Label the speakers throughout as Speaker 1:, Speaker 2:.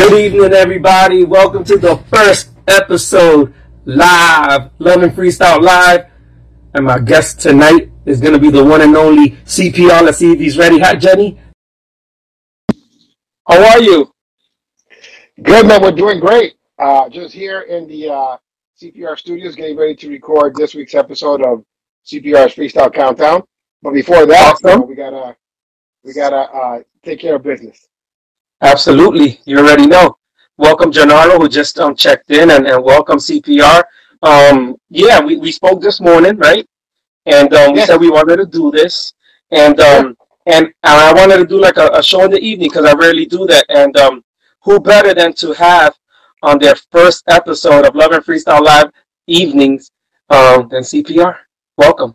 Speaker 1: Good evening, everybody. Welcome to the first episode live, and Freestyle Live. And my guest tonight is going to be the one and only CPR. Let's see if he's ready. Hi, Jenny. How are you?
Speaker 2: Good, man. We're doing great. Uh, just here in the uh, CPR studios, getting ready to record this week's episode of CPR's Freestyle Countdown. But before that, you know, we gotta we gotta uh, take care of business.
Speaker 1: Absolutely. You already know. Welcome, Jenaro, who just um, checked in, and, and welcome, CPR. Um, yeah, we, we spoke this morning, right? And um, we
Speaker 2: Yeah,
Speaker 1: said we wanted to do this. And um, and, and I wanted to do like a, a show in the evening because I rarely do that. And um, who better than to have on their first episode of Love and Freestyle Live evenings um, than CPR? Welcome.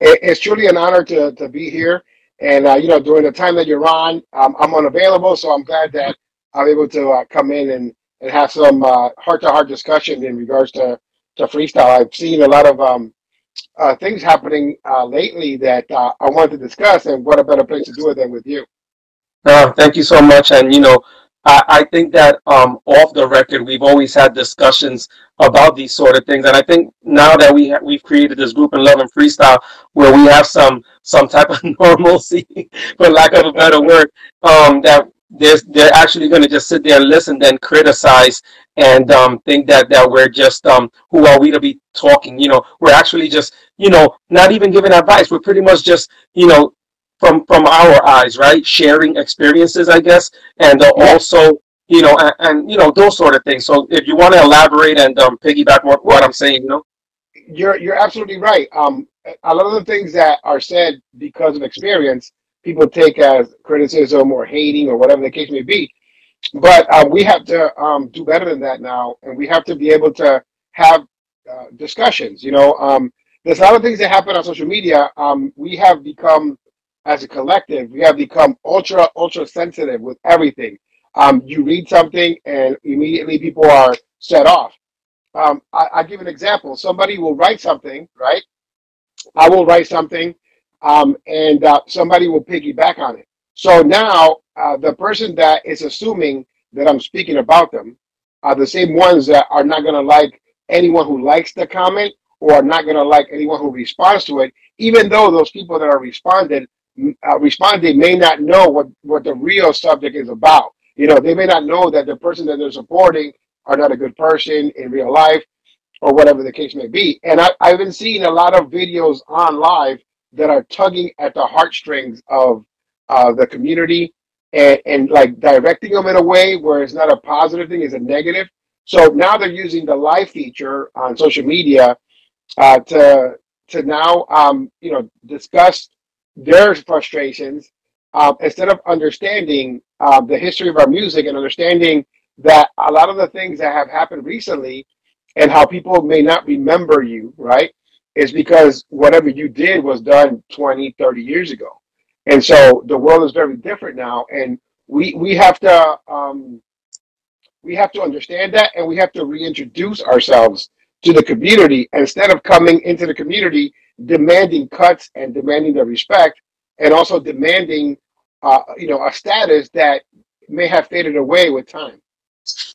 Speaker 2: it's truly an honor to to be here. And uh, you know, during the time that you're on, um, I'm unavailable, so I'm glad that I'm able to uh, come in and and have some heart to heart discussion in regards to to freestyle. I've seen a lot of um, uh, things happening uh, lately that uh, I wanted to discuss, and what a better place to do it than with you.
Speaker 1: Uh, thank you so much. And you know, I, I think that um, off the record, we've always had discussions about these sort of things. And I think now that we ha- we've created this group in Love and Freestyle, where we have some some type of normalcy, for lack of a better word, um, that there's they're actually going to just sit there and listen, then criticize, and um, think that that we're just um, who are we to be talking? You know, we're actually just you know not even giving advice. We're pretty much just you know from from our eyes, right? Sharing experiences, I guess, and uh,
Speaker 2: Yeah.
Speaker 1: also, you know, and, and you know those sort of things. So if you want to elaborate and um, piggyback what, what I'm saying, you know,
Speaker 2: you're you're absolutely right. Um, a lot of the things that are said because of experience, people take as criticism or hating or whatever the case may be. But uh, we have to um, do better than that now, and we have to be able to have uh, discussions. You know, um, there's a lot of things that happen on social media. Um, we have become, as a collective, we have become ultra ultra sensitive with everything. Um, you read something, and immediately people are set off. Um, I, I give an example. Somebody will write something, right? I will write something, um, and uh, somebody will piggyback on it. So now uh, the person that is assuming that I'm speaking about them are the same ones that are not going to like anyone who likes the comment or are not going to like anyone who responds to it, even though those people that are responded uh, responding may not know what what the real subject is about. You know, they may not know that the person that they're supporting are not a good person in real life or whatever the case may be. And I, I've been seeing a lot of videos on live that are tugging at the heartstrings of uh, the community and, and like directing them in a way where it's not a positive thing, it's a negative. So now they're using the live feature on social media uh, to to now um, you know discuss their frustrations uh, instead of understanding uh, the history of our music and understanding that a lot of the things that have happened recently and how people may not remember you, right, is because whatever you did was done 20, 30 years ago. And so the world is very different now. And we, we have to um, we have to understand that and we have to reintroduce ourselves to the community instead of coming into the community demanding cuts and demanding the respect and also demanding uh, you know a status that may have faded away with time.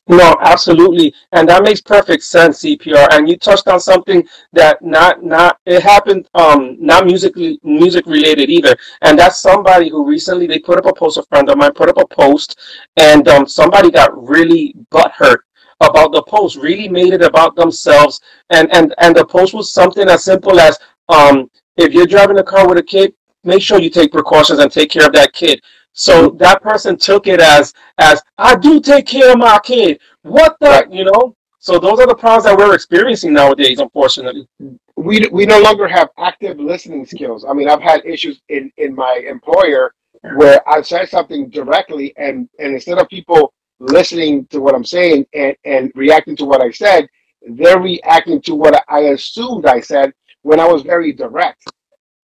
Speaker 1: no, absolutely, and that makes perfect sense, CPR. And you touched on something that not not it happened um not musically music related either, and that's somebody who recently they put up a post. A friend of mine put up a post, and um somebody got really butthurt about the post, really made it about themselves, and and and the post was something as simple as um if you're driving a car with a kid, make sure you take precautions and take care of that kid. So that person took it as as I do take care of my kid. What the
Speaker 2: Right.
Speaker 1: you know? So those are the problems that we're experiencing nowadays, unfortunately.
Speaker 2: we we no longer have active listening skills. I mean, I've had issues in in my employer where I've said something directly, and and instead of people listening to what I'm saying and and reacting to what I said, they're reacting to what I assumed I said when I was very direct.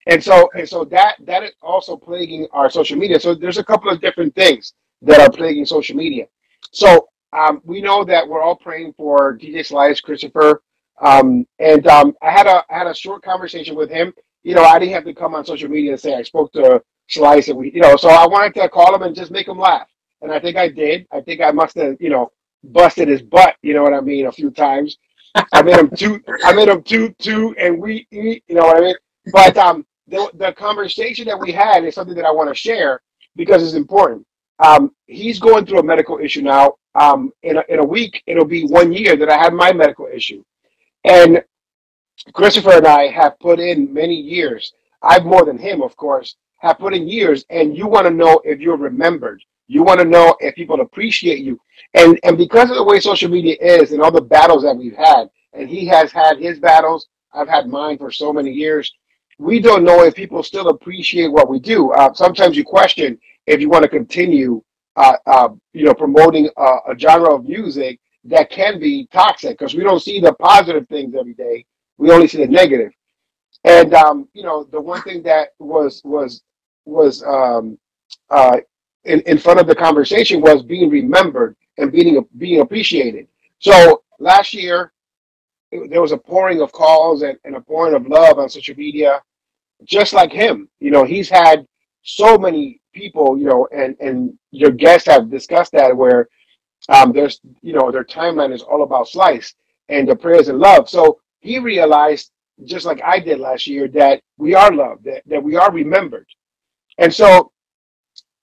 Speaker 2: And so and so that that is also plaguing our social media. So there's a couple of different things that are plaguing social media. So um, we know that we're all praying for DJ Slice, Christopher, um, and um, I had a I had a short conversation with him. You know, I didn't have to come on social media and say I spoke to Slice, and we, you know, so I wanted to call him and just make him laugh. and I think I did. I think I must have, you know, busted his butt. You know what I mean? A few times. I made him two. I made him two, two, and we eat. You know what I mean? But um, the the conversation that we had is something that I want to share because it's important. Um, he's going through a medical issue now. Um, in a, in a week, it'll be one year that I had my medical issue, and Christopher and I have put in many years. I've more than him, of course, have put in years, and you want to know if you're remembered. You want to know if people appreciate you. And and because of the way social media is and all the battles that we've had, and he has had his battles, I've had mine for so many years. We don't know if people still appreciate what we do. Uh, sometimes you question if you want to continue, uh, uh, you know, promoting a, a genre of music that can be toxic because we don't see the positive things every day. We only see the negative. And um, you know, the one thing that was was was um, uh, in, in front of the conversation was being remembered and being being appreciated. So last year, there was a pouring of calls and, and a pouring of love on social media, just like him. You know, he's had so many people. You know, and and your guests have discussed that where um, there's you know their timeline is all about slice and the prayers and love. So he realized, just like I did last year, that we are loved, that, that we are remembered. And so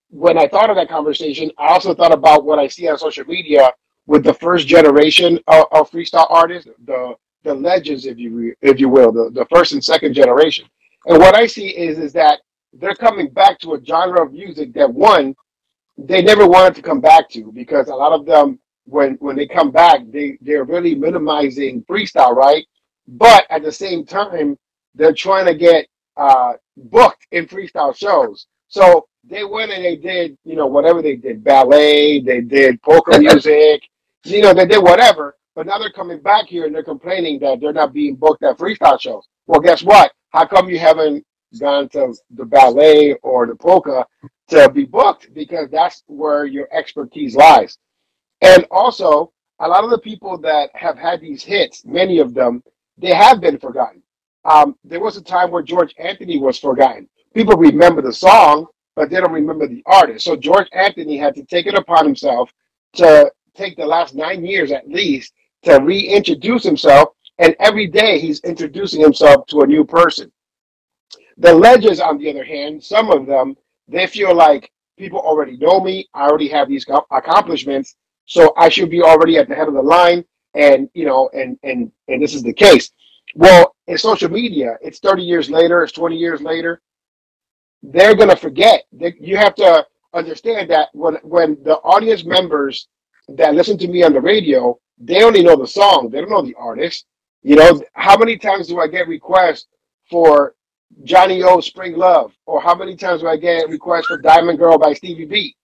Speaker 2: when I thought of that conversation, I also thought about what I see on social media with the first generation of, of freestyle artists, the the legends, if you if you will, the, the first and second generation. And what I see is is that they're coming back to a genre of music that one they never wanted to come back to because a lot of them when when they come back they they're really minimizing freestyle, right? But at the same time, they're trying to get uh, booked in freestyle shows. So they went and they did, you know, whatever they did, ballet, they did polka music, you know, they did whatever. But now they're coming back here and they're complaining that they're not being booked at freestyle shows. Well, guess what? How come you haven't gone to the ballet or the polka to be booked? Because that's where your expertise lies. And also, a lot of the people that have had these hits, many of them, they have been forgotten. Um, there was a time where George Anthony was forgotten. People remember the song, but they don't remember the artist. So George Anthony had to take it upon himself to take the last nine years at least to reintroduce himself. And every day he's introducing himself to a new person. The legends, on the other hand, some of them, they feel like people already know me. I already have these accomplishments. So I should be already at the head of the line. And, you know, and, and, and this is the case. Well, in social media, it's 30 years later, it's 20 years later they're going to forget. They, you have to understand that when when the audience members that listen to me on the radio, they only know the song. They don't know the artist. You know, how many times do I get requests for Johnny O Spring Love? Or how many times do I get requests for Diamond Girl by Stevie B?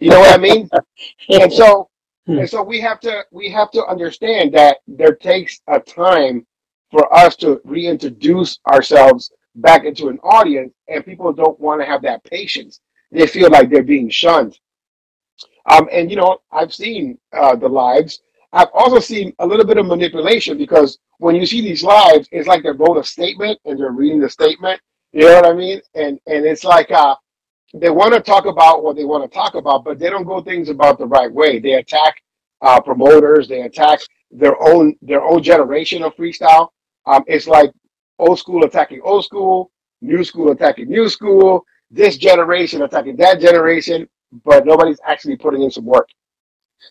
Speaker 2: You know what I mean? and so hmm. and so we have to we have to understand that there takes a time for us to reintroduce ourselves back into an audience, and people don't want to have that patience. They feel like they're being shunned. Um, and you know, I've seen uh, the lives. I've also seen a little bit of manipulation because when you see these lives, it's like they're both a statement and they're reading the statement. You know what I mean? And and it's like uh, they want to talk about what they want to talk about, but they don't go things about the right way. They attack uh, promoters. They attack their own their own generation of freestyle. Um, it's like old school attacking old school, new school attacking new school, this generation attacking that generation, but nobody's actually putting in some work.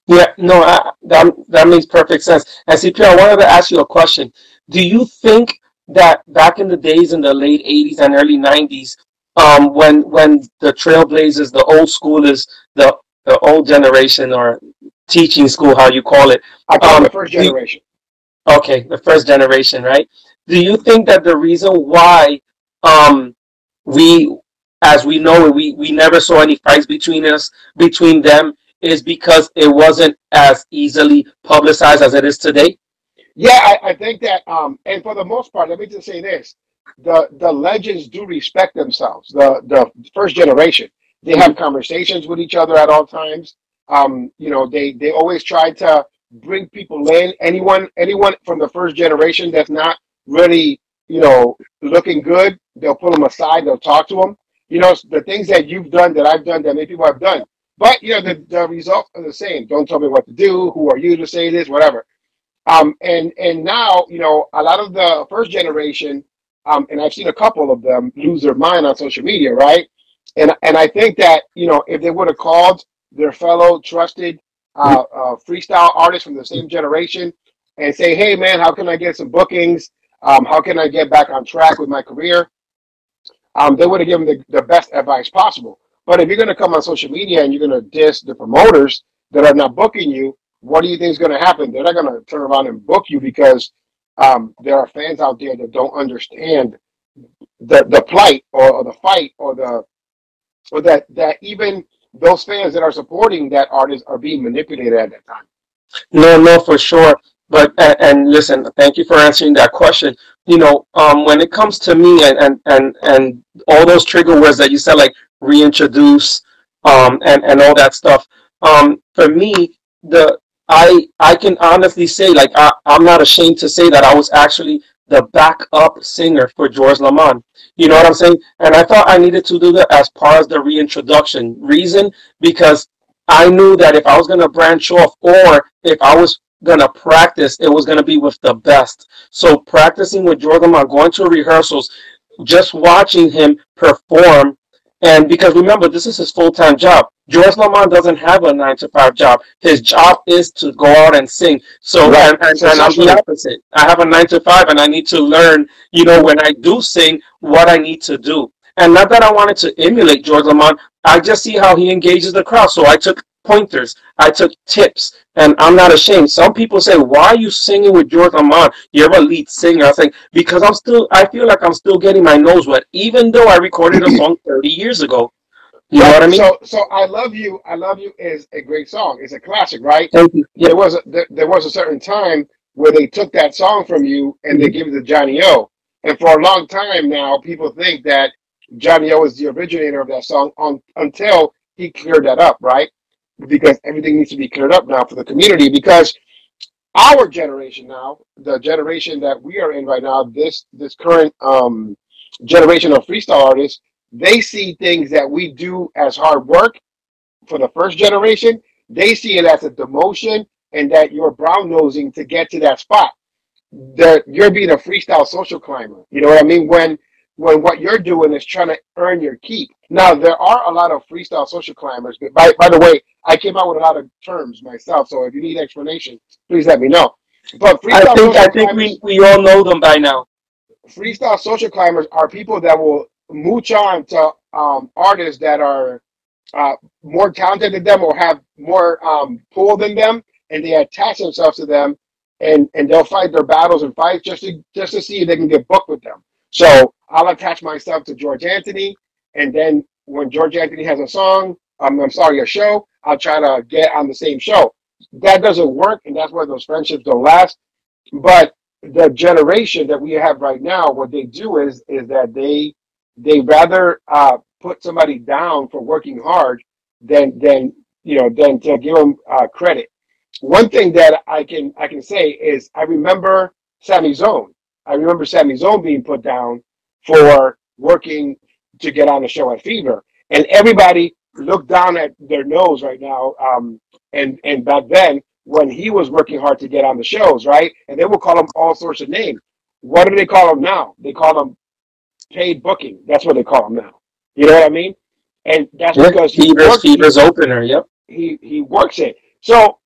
Speaker 1: Yeah, no, I, that that makes perfect sense. And CP, I wanted to ask you a question. Do you think that back in the days in the late '80s and early '90s, um, when when the trailblazers, the old schoolers, the the old generation or teaching school, how you call it,
Speaker 2: I call um, the first generation.
Speaker 1: okay, the first generation, right? Do you think that the reason why um, we, as we know, we, we never saw any fights between us, between them, is because it wasn't as easily publicized as it is today?
Speaker 2: Yeah, I, I think that, um, and for the most part, let me just say this: the the legends do respect themselves. The the first generation, they have conversations with each other at all times. Um, you know, they they always try to bring people in. Anyone anyone from the first generation that's not really, you know, looking good, they'll pull them aside, they'll talk to them. You know, the things that you've done that I've done that many people have done, But you know, the, the results are the same. Don't tell me what to do. Who are you to say this? Whatever. Um, and and now you know a lot of the first generation, um, and I've seen a couple of them lose their mind on social media, right? And and I think that you know if they would have called their fellow trusted uh, uh, freestyle artists from the same generation and say, hey man, how can I get some bookings? Um, how can I get back on track with my career? Um, they would have given the, the best advice possible. But if you're going to come on social media and you're going to diss the promoters that are not booking you, what do you think is going to happen? They're not going to turn around and book you because um, there are fans out there that don't understand the the plight or, or the fight or the or that that even those fans that are supporting that artist are being manipulated at that time.
Speaker 1: No, no, for sure. But and, listen, thank you for answering that question. You know, um, when it comes to me and and and and all those trigger words that you said, like reintroduce, um, and and all that stuff. Um, for me, the I I can honestly say, like I, I'm not ashamed to say that I was actually the backup singer for George Lamond. You know what I'm saying? And I thought I needed to do that as part of the reintroduction. Reason because I knew that if I was gonna branch off or if I was gonna practice, it was gonna be with the best. So practicing with George Lamond, going to rehearsals, just watching him perform and because remember, this is his full time job. George Lamond doesn't have a nine to five job. His job is to go out and sing. So, right. and, and, and I'm the opposite. I have a nine to five and I need to learn, you know, when I do sing, what I need to do. And not that I wanted to emulate George Lamond, I just see how he engages the crowd. So I took pointers. I took tips, and I'm not ashamed. Some people say, "Why are you singing with George Lamond? You're a lead singer." I think because I'm still. I feel like I'm still getting my nose wet, even though I recorded a song 30 years ago.
Speaker 2: You know what I mean? So, so I love you. I love you is a great song. It's a classic, right?
Speaker 1: Thank you.
Speaker 2: There was a, there, there was a certain time where they took that song from you and they mm-hmm. gave it to Johnny O. And for a long time now, people think that Johnny O is the originator of that song on, until he cleared that up, right? Because everything needs to be cleared up now for the community because our generation now, the generation that we are in right now, this this current um, generation of freestyle artists, they see things that we do as hard work for the first generation. They see it as a demotion and that you're brown nosing to get to that spot. That you're being a freestyle social climber. You know what I mean? When when what you're doing is trying to earn your keep. Now there are a lot of freestyle social climbers. By by the way, I came out with a lot of terms myself, so if you need explanation, please let me know.
Speaker 1: But I think I think we, we all know them by now.
Speaker 2: Freestyle social climbers are people that will mooch on to um, artists that are uh, more talented than them or have more um, pull than them, and they attach themselves to them, and and they'll fight their battles and fight just to just to see if they can get booked with them. So I'll attach myself to George Anthony, and then when George Anthony has a song, um, I'm sorry, a show, I'll try to get on the same show. That doesn't work, and that's why those friendships don't last. But the generation that we have right now, what they do is is that they they rather uh, put somebody down for working hard than than you know than to give them uh, credit. One thing that I can I can say is I remember Sammy Zone. I remember Sammy Zone being put down for working to get on the show at Fever, and everybody look down at their nose right now. Um, and and back then, when he was working hard to get on the shows, right, and they will call him all sorts of names. What do they call him now? They call him paid booking. That's what they call him now. You know what I mean? And that's yeah, because
Speaker 1: he Fever's, works, Fever's he, opener. Yep.
Speaker 2: He he works it. So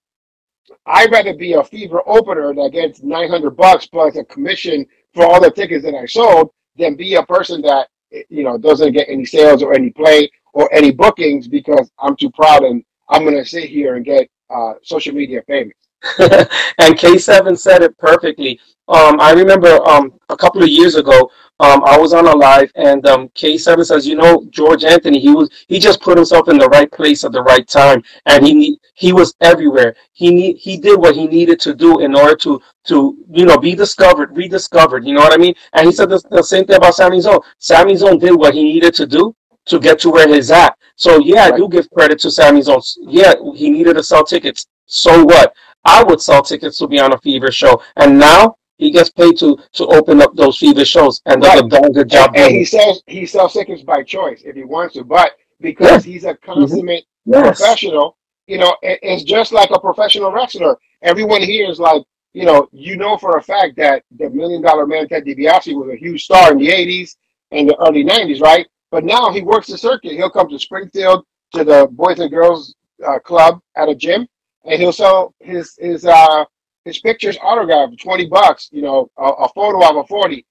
Speaker 2: I'd rather be a Fever opener that gets nine hundred bucks plus a commission for all the tickets that I sold than be a person that you know doesn't get any sales or any play or any bookings because I'm too proud and I'm going to sit here and get uh, social media famous.
Speaker 1: and K7 said it perfectly. Um, I remember um, a couple of years ago, um, I was on a live, and um, K7 says, you know, George Anthony, he was he just put himself in the right place at the right time, and he he was everywhere. He he did what he needed to do in order to to you know be discovered, rediscovered. You know what I mean? And he said the, the same thing about Sammy Zone. Sammy Zone did what he needed to do, to get to where he's at. So yeah, right. I do give credit to Sammy Zone. Yeah, he needed to sell tickets. So what? I would sell tickets to be on a Fever show, and now he gets paid to to open up those Fever shows and does right. a good job.
Speaker 2: And, and he sells he sells tickets by choice if he wants to, but because yeah. he's a mm-hmm. consummate
Speaker 1: yes.
Speaker 2: professional, you know, it, it's just like a professional wrestler. Everyone here is like, you know, you know for a fact that the Million Dollar Man Ted DiBiase was a huge star in the '80s and the early '90s, right? But now he works the circuit. He'll come to Springfield to the Boys and Girls uh, Club at a gym, and he'll sell his his uh, his pictures autographed, twenty bucks. You know, a, a photo of a forty.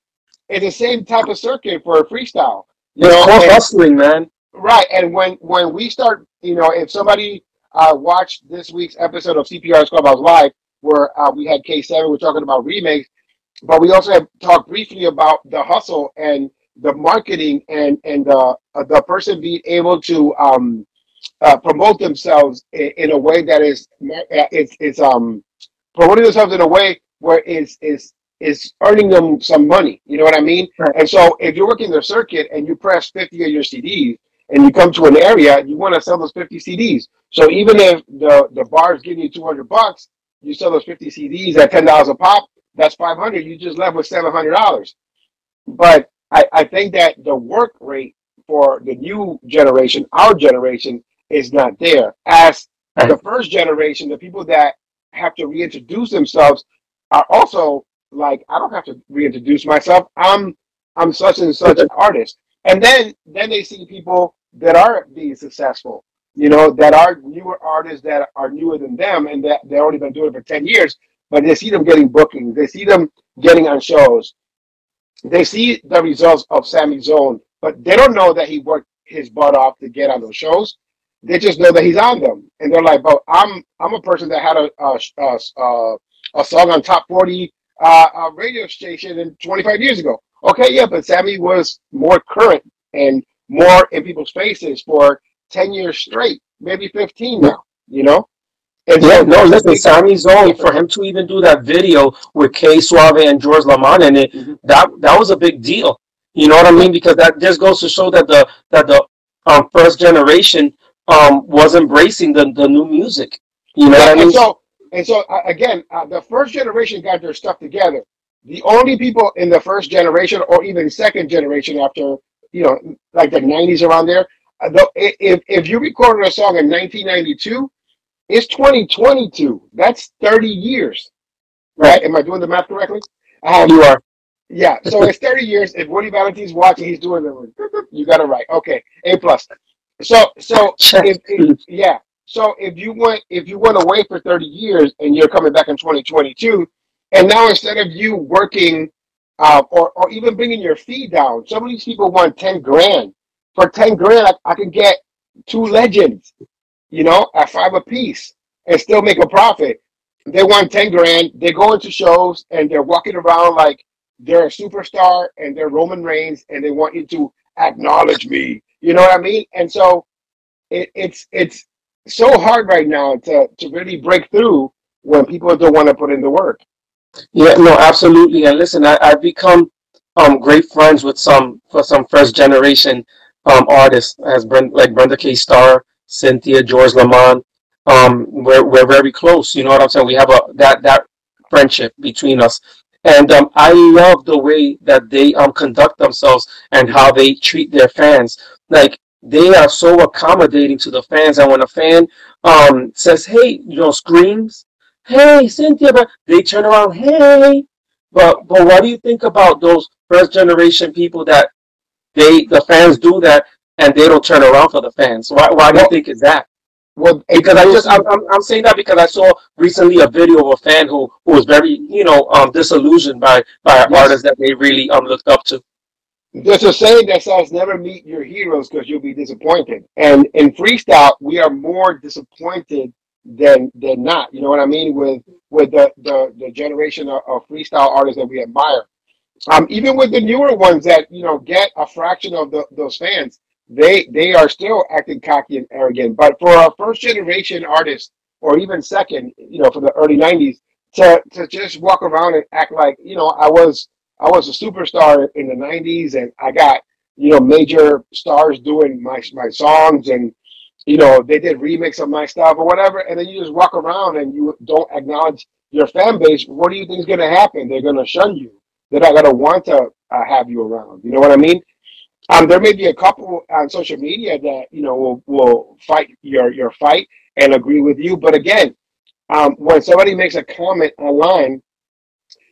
Speaker 2: It's the same type of circuit for freestyle. You
Speaker 1: it's
Speaker 2: know,
Speaker 1: called hustling, man.
Speaker 2: Right, and when when we start, you know, if somebody uh, watched this week's episode of CPR's Clubhouse Live, where uh, we had K Seven, we're talking about remakes, but we also have talked briefly about the hustle and the marketing and and uh, uh, the person being able to um, uh, promote themselves in, in a way that is uh, it's it's um promoting themselves in a way where is is is earning them some money. You know what I mean?
Speaker 1: Right.
Speaker 2: And so if you're working the circuit and you press 50 of your CDs and you come to an area, you want to sell those 50 CDs. So even if the, the bar is giving you 200 bucks, you sell those 50 CDs at $10 a pop, that's 500. You just left with $700. But I, I think that the work rate for the new generation, our generation, is not there. As the first generation, the people that have to reintroduce themselves are also like, I don't have to reintroduce myself. I'm I'm such and such an artist. And then then they see people that are being successful, you know, that are newer artists that are newer than them and that they've already been doing it for 10 years, but they see them getting bookings, they see them getting on shows. They see the results of Sammy Zone, but they don't know that he worked his butt off to get on those shows. They just know that he's on them, and they're like, "But I'm I'm a person that had a a, a, a, song on top 40 uh, uh, radio station in 25 years ago." Okay, yeah, but Sammy was more current and more in people's faces for 10 years straight, maybe 15 now. You know. And
Speaker 1: Yeah, no, listen, Sammy Zone, for him to even do that video with K Suave and George Lamond in it,
Speaker 2: Mhm.
Speaker 1: that that was a big deal. You know what I mean? Because that just goes to show that the that the um, first generation um, was embracing the, the new music. You know
Speaker 2: Yeah,
Speaker 1: what I
Speaker 2: and
Speaker 1: mean?
Speaker 2: so and so uh, again, uh, the first generation got their stuff together. The only people in the first generation, or even second generation, after you know, like the '90s around there, uh, the, if if you recorded a song in 1992, it's 2022. That's 30 years, right? Am I doing the math correctly? Um,
Speaker 1: You are.
Speaker 2: yeah, so it's 30 years. If Woody Valentine's watching, he's doing it. You got it right. Okay, A plus. So, so if, if yeah, so if you went if you went away for 30 years and you're coming back in 2022, and now instead of you working, uh, or or even bringing your fee down, some of these people want 10 grand. For 10 grand, I, I can get two legends, you know, at five a piece and still make a profit. They want 10 grand. They go into shows and they're walking around like they're a superstar and they're Roman Reigns and they want you to acknowledge me. You know what I mean? And so it, it's it's so hard right now to to really break through when people don't want to put in the work.
Speaker 1: Yeah, no, absolutely. And listen, I, I've become um great friends with some for some first generation um artists as Brenda, like Brenda K. Starr, Cynthia, George Lamond. Um, we're we're very close. You know what I'm saying? We have a that that friendship between us. And um, I love the way that they um conduct themselves and how they treat their fans. Like they are so accommodating to the fans. And when a fan um says, "Hey," you know, screams, "Hey, Cynthia," but they turn around, "Hey." But but what do you think about those first generation people that they the fans do that and they don't turn around for the fans? Why why do you think is that?
Speaker 2: well,
Speaker 1: Because I just I'm, I'm saying that because I saw recently a video of a fan who who was very you know um disillusioned by by
Speaker 2: Yes,
Speaker 1: artist that they really um looked up to.
Speaker 2: there's a saying that says, "Never meet your heroes because you'll be disappointed." And in freestyle, we are more disappointed than than not. You know what I mean? With with the the, the generation of, of freestyle artists that we admire. um, even with the newer ones that you know get a fraction of the, those fans, they they are still acting cocky and arrogant. But for a first generation artist, or even second, you know, from the early '90s, to to just walk around and act like you know I was I was a superstar in the '90s, and I got you know major stars doing my my songs, and you know they did remix of my stuff or whatever, and then you just walk around and you don't acknowledge your fan base. What do you think is going to happen? They're going to shun you they're not going to want to uh, have you around. You know what I mean? Um, there may be a couple on social media that you know will will fight your your fight and agree with you, but again, um, when somebody makes a comment online,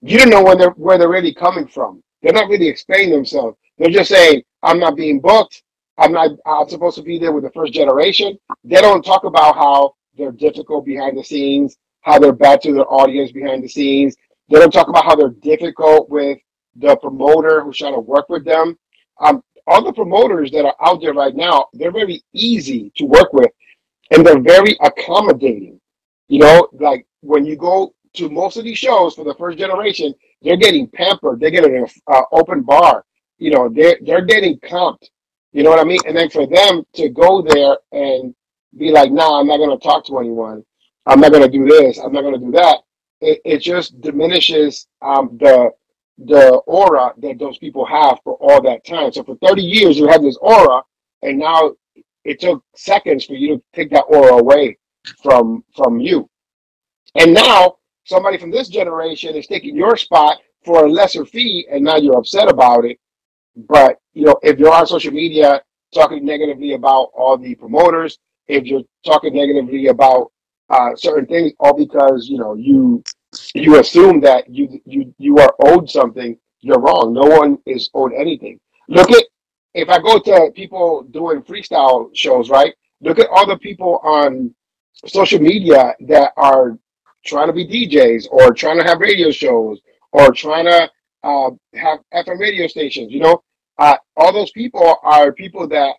Speaker 2: you don't know when they're where they're really coming from. They're not really explaining themselves. They're just saying, "I'm not being booked. I'm not. I'm supposed to be there with the first generation." They don't talk about how they're difficult behind the scenes, how they're bad to their audience behind the scenes. They don't talk about how they're difficult with the promoter who's trying to work with them. Um, all the promoters that are out there right now, they're very easy to work with and they're very accommodating. You know, like when you go to most of these shows for the first generation, they're getting pampered. They're getting an uh, open bar. You know, they're they're getting comped. You know what I mean? And then for them to go there and be like, "Nah, I'm not going to talk to anyone. I'm not going to do this. I'm not going to do that." It, it just diminishes um, the the aura that those people have for all that time. So for 30 years, you had this aura, and now it took seconds for you to take that aura away from from you. And now somebody from this generation is taking your spot for a lesser fee, and now you're upset about it. But you know, if you're on social media talking negatively about all the promoters, if you're talking negatively about uh, certain things, all because you know you you assume that you you you are owed something, you're wrong. No one is owed anything. Look at if I go to people doing freestyle shows, right? Look at all the people on social media that are trying to be DJs or trying to have radio shows or trying to uh, have FM radio stations. You know, uh, all those people are people that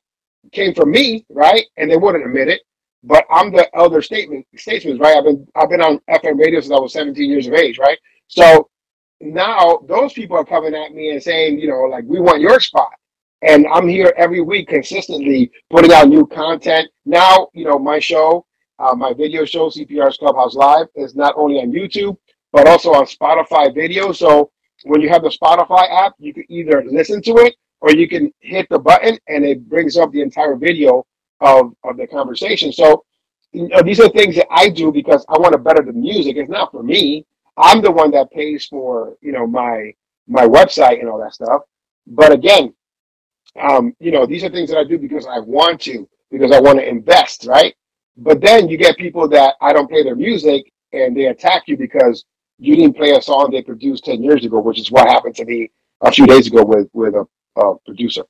Speaker 2: came from me, right? And they wouldn't admit it. But I'm the elder statement statesman, right? I've been I've been on FM radio since I was 17 years of age, right? So now those people are coming at me and saying, you know, like we want your spot. And I'm here every week consistently putting out new content. Now, you know, my show, uh, my video show, CPR's Clubhouse Live, is not only on YouTube, but also on Spotify video. So when you have the Spotify app, you can either listen to it or you can hit the button and it brings up the entire video of, of the conversation. So you know, these are things that I do because I want to better the music. It's not for me. I'm the one that pays for, you know, my my website and all that stuff. But again, um, you know, these are things that I do because I want to, because I want to invest, right? But then you get people that I don't play their music and they attack you because you didn't play a song they produced 10 years ago, which is what happened to me a few days ago with, with a, a producer.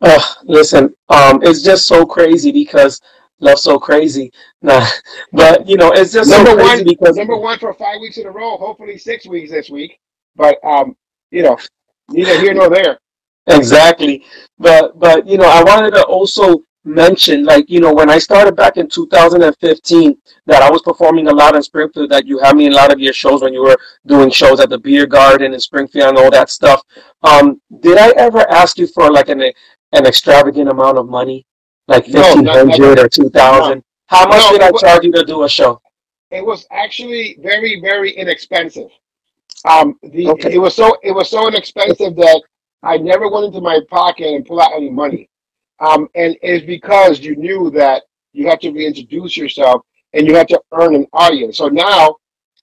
Speaker 1: Oh, listen, um, it's just so crazy because love so crazy. Nah, but you know, it's just
Speaker 2: number
Speaker 1: so crazy
Speaker 2: one
Speaker 1: because
Speaker 2: number one for five weeks in a row, hopefully six weeks this week. But um, you know, neither here nor there.
Speaker 1: exactly. But but you know, I wanted to also mention, like you know, when I started back in 2015, that I was performing a lot in Springfield. That you had me in a lot of your shows when you were doing shows at the Beer Garden in Springfield and all that stuff. Um, did I ever ask you for like an an extravagant amount of money, like
Speaker 2: No,
Speaker 1: fifteen hundred or two thousand? No. How much
Speaker 2: no,
Speaker 1: did I
Speaker 2: was
Speaker 1: charge you to do a show?
Speaker 2: it was actually very, very inexpensive. Um, the
Speaker 1: Okay.
Speaker 2: it was so it was so inexpensive that I never went into my pocket and pull out any money. Um, and it's because you knew that you have to reintroduce yourself and you have to earn an audience. So now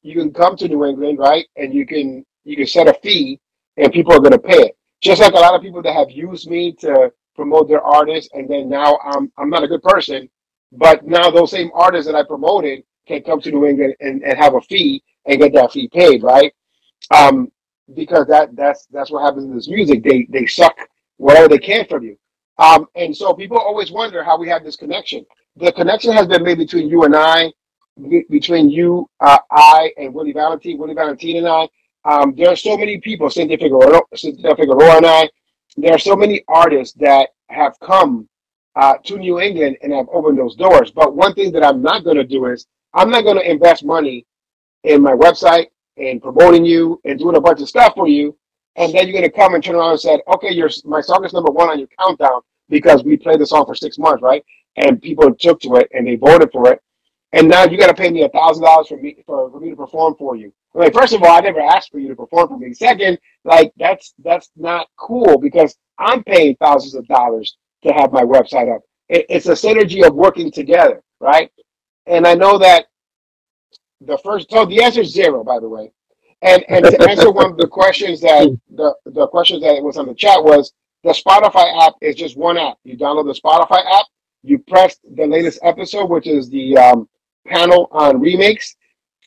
Speaker 2: you can come to New England, right? And you can you can set a fee and people are gonna pay it. Just like a lot of people that have used me to promote their artists and then now I'm I'm not a good person, but now those same artists that I promoted can come to New England and, and have a fee and get that fee paid, right? Um, because that that's that's what happens in this music. They they suck whatever they can from you. Um, and so people always wonder how we have this connection. The connection has been made between you and I, be- between you, uh, I, and Willie Valentine, Willie Valentine and I. Um, there are so many people, Cynthia Figueroa, Cynthia Figueroa and I. There are so many artists that have come uh, to New England and have opened those doors. But one thing that I'm not going to do is I'm not going to invest money in my website and promoting you and doing a bunch of stuff for you. And then you're going to come and turn around and say, okay, your my song is number one on your countdown because we played the song for six months, right? And people took to it and they voted for it. And now you got to pay me a thousand dollars for me for, for me to perform for you. Like, first of all, I never asked for you to perform for me. Second, like that's that's not cool because I'm paying thousands of dollars to have my website up. It, it's a synergy of working together, right? And I know that the first so the answer is zero, by the way. And and to answer one of the questions that the the questions that was on the chat was the Spotify app is just one app. You download the Spotify app, you press the latest episode, which is the um, panel on remakes,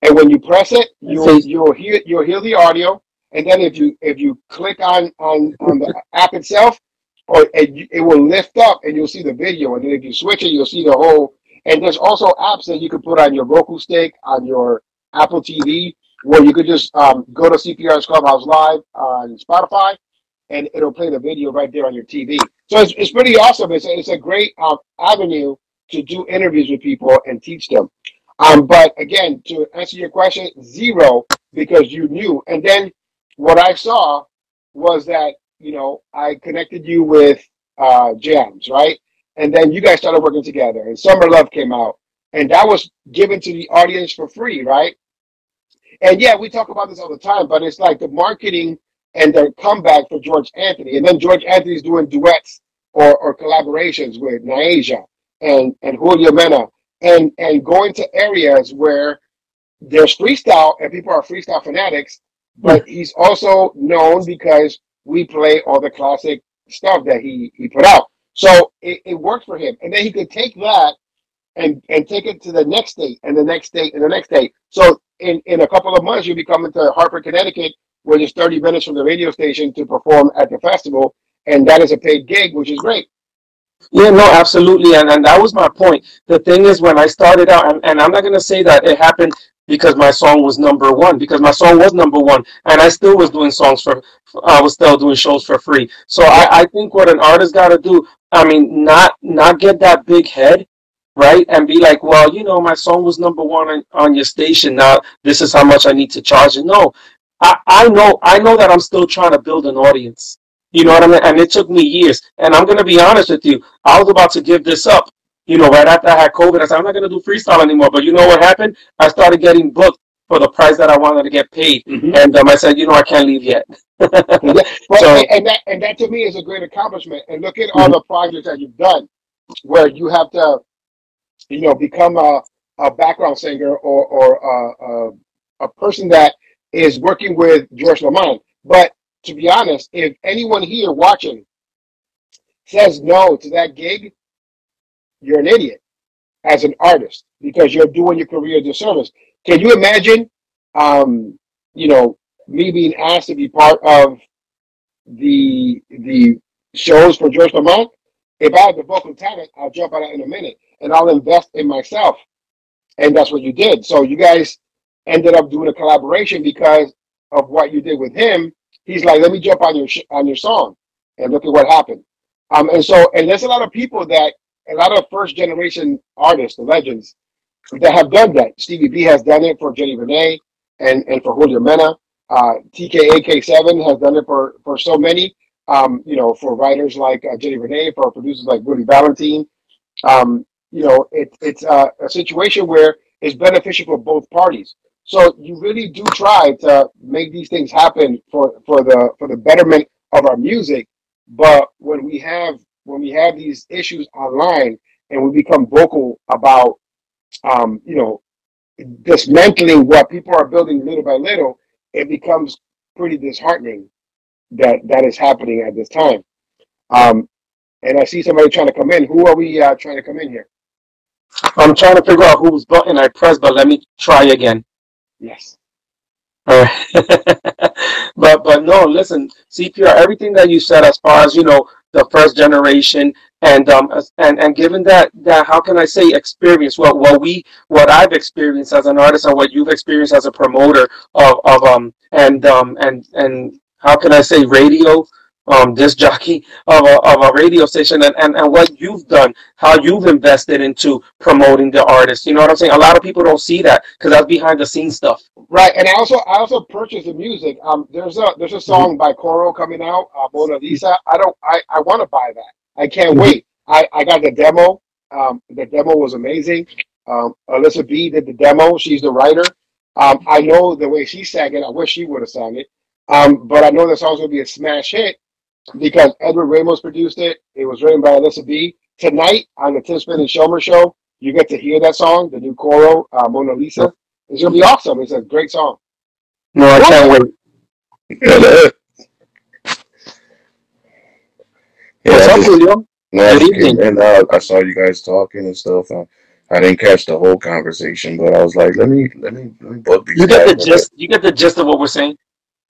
Speaker 2: and when you press it, you'll you'll hear you'll hear the audio, and then if you if you click on on on the app itself, or it, it will lift up and you'll see the video, and then if you switch it, you'll see the whole. And there's also apps that you can put on your Roku stick, on your Apple TV, where you could just um, go to CPR's Clubhouse Live on Spotify, and it'll play the video right there on your TV. So it's, it's pretty awesome. It's a, it's a great um, avenue to do interviews with people and teach them. Um, but again, to answer your question, zero because you knew. And then what I saw was that you know I connected you with uh, jams, right? And then you guys started working together, and Summer Love came out, and that was given to the audience for free, right? And yeah, we talk about this all the time, but it's like the marketing and the comeback for George Anthony, and then George Anthony's doing duets or, or collaborations with Naija and and Julio Mena and and going to areas where there's freestyle and people are freestyle fanatics, but hmm. he's also known because we play all the classic stuff that he he put out. So it, it worked for him, and then he could take that and and take it to the next state and the next state and the next state. So in in a couple of months, you'll be coming to Hartford, Connecticut, where there's 30 minutes from the radio station to perform at the festival, and that is a paid gig, which is great.
Speaker 1: Yeah, no, absolutely. And, and that was my point. The thing is, when I started out, and, and I'm not going to say that it happened because my song was number one, because my song was number one, and I still was doing songs for, I was still doing shows for free. So I, I think what an artist got to do, I mean, not not get that big head, right? And be like, well, you know, my song was number one on, on your station. Now this is how much I need to charge. And no, I, I know, I know that I'm still trying to build an audience. You know what I mean? And it took me years. And I'm going to be honest with you. I was about to give this up. You know, right after I had COVID, I said, I'm not going to do freestyle anymore. But you know what happened? I started getting booked for the price that I wanted to get paid. Mm-hmm. And um, I said, you know, I can't leave yet.
Speaker 2: well, so, and, that, and that to me is a great accomplishment. And look at all mm-hmm. the projects that you've done where you have to, you know, become a, a background singer or, or uh, a, a person that is working with George Lamond. But to be honest, if anyone here watching says no to that gig, you're an idiot as an artist because you're doing your career disservice. Can you imagine, um, you know, me being asked to be part of the the shows for George Lamond? If I have the vocal talent, I'll jump on it in a minute and I'll invest in myself. And that's what you did. So you guys ended up doing a collaboration because of what you did with him he's like, let me jump on your sh- on your song, and look at what happened. Um, and so, and there's a lot of people that, a lot of first generation artists, the legends, that have done that. Stevie B has done it for Jenny Renee and and for Julio Mena. Uh, TKA K7 has done it for for so many. Um, you know, for writers like uh, Jenny Renee, for producers like Willie Valentine. Um, you know, it, it's uh, a situation where it's beneficial for both parties. So you really do try to make these things happen for, for the for the betterment of our music. But when we have when we have these issues online and we become vocal about um, you know dismantling what people are building little by little, it becomes pretty disheartening that that is happening at this time. Um, and I see somebody trying to come in. Who are we uh, trying to come in here?
Speaker 1: I'm trying to figure out whose button I pressed, but let me try again.
Speaker 2: Yes. All right.
Speaker 1: but but no, listen, CPR. Everything that you said, as far as you know, the first generation, and um, and and given that that how can I say experience? Well, what we what I've experienced as an artist, and what you've experienced as a promoter of of um and um and and how can I say radio um, this jockey of a, of a radio station and, and, and what you've done, how you've invested into promoting the artist. You know what I'm saying? A lot of people don't see that because that's behind the scenes stuff.
Speaker 2: Right, and I also I also purchased the music. Um, there's a there's a song by Coro coming out, uh, Mona Lisa. I don't I, I want to buy that. I can't mm-hmm. wait. I, I got the demo. Um, the demo was amazing. Um, Alyssa B did the demo. She's the writer. Um, I know the way she sang it. I wish she would have sang it. Um, but I know the song's gonna be a smash hit because Edward Ramos produced it. It was written by Alyssa B. Tonight on the Tim Smith and Shelmer show, you get to hear that song, the new Coro, uh, Mona Lisa. It's gonna be awesome. It's a great song.
Speaker 1: No, I can't wait. Yeah, What's up, Julio?
Speaker 3: Good evening. And uh, I saw you guys talking and stuff. I, I didn't catch the whole conversation, but I was like, let me let me let me bug these
Speaker 1: You get the gist. You get the gist of what we're saying.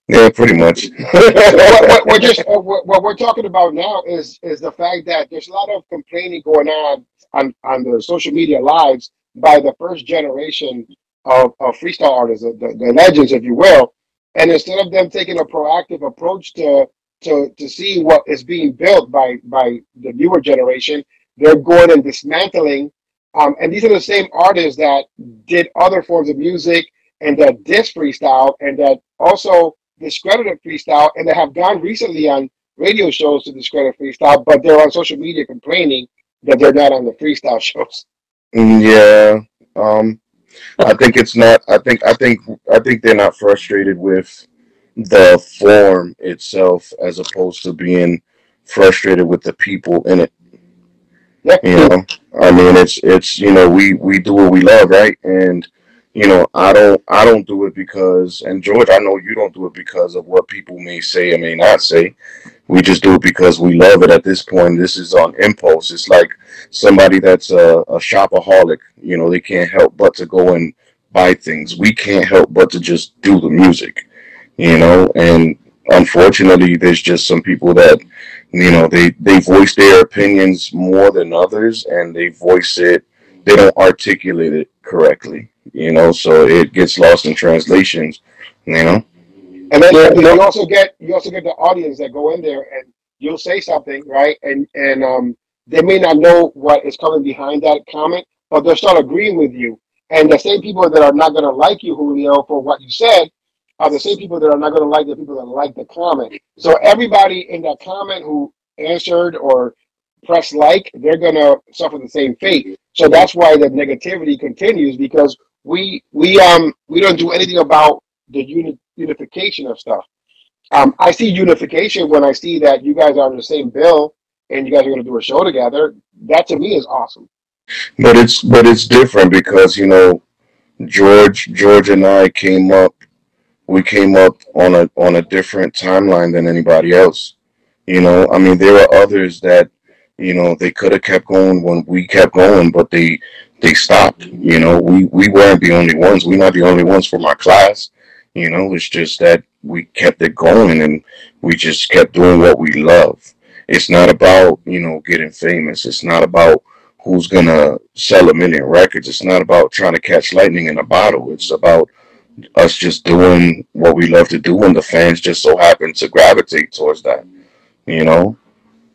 Speaker 3: Yeah, pretty much.
Speaker 2: what, what, we're just what, we're talking about now is is the fact that there's a lot of complaining going on on on the social media lives by the first generation of, of freestyle artists, the, the legends, if you will. And instead of them taking a proactive approach to to to see what is being built by by the newer generation, they're going and dismantling. Um, and these are the same artists that did other forms of music and that diss freestyle and that also discredited freestyle and they have gone recently on radio shows to discredit freestyle, but they're on social media complaining that they're not on the freestyle shows.
Speaker 3: Mm, yeah. Um, I think it's not. I think. I think. I think they're not frustrated with the form itself, as opposed to being frustrated with the people in it. Yeah. You know, I mean, it's it's you know we we do what we love, right? And you know, I don't I don't do it because, and George, I know you don't do it because of what people may say or may not say. We just do it because we love it. At this point, this is on impulse. It's like somebody that's a, a shopaholic. You know, they can't help but to go and buy things. We can't help but to just do the music. You know, and unfortunately, there's just some people that you know they they voice their opinions more than others, and they voice it. They don't articulate it correctly you know, so it gets lost in translations, you know.
Speaker 2: And then yeah, you also get you also get the audience that go in there and you'll say something, right? And and um they may not know what is coming behind that comment, but they'll start agreeing with you. And the same people that are not gonna like you, Julio, for what you said, are the same people that are not gonna like the people that like the comment. So everybody in that comment who answered or press like, they're gonna suffer the same fate. So that's why the negativity continues because we we um we don't do anything about the uni- unification of stuff. Um, I see unification when I see that you guys are on the same bill and you guys are going to do a show together. That to me is awesome.
Speaker 3: But it's but it's different because you know George George and I came up we came up on a on a different timeline than anybody else. You know, I mean there are others that you know they could have kept going when we kept going, but they they stopped. You know, we we weren't the only ones. We're not the only ones from our class. You know, it's just that we kept it going and we just kept doing what we love. It's not about you know getting famous. It's not about who's gonna sell a million records. It's not about trying to catch lightning in a bottle. It's about us just doing what we love to do, and the fans just so happen to gravitate towards that. You know,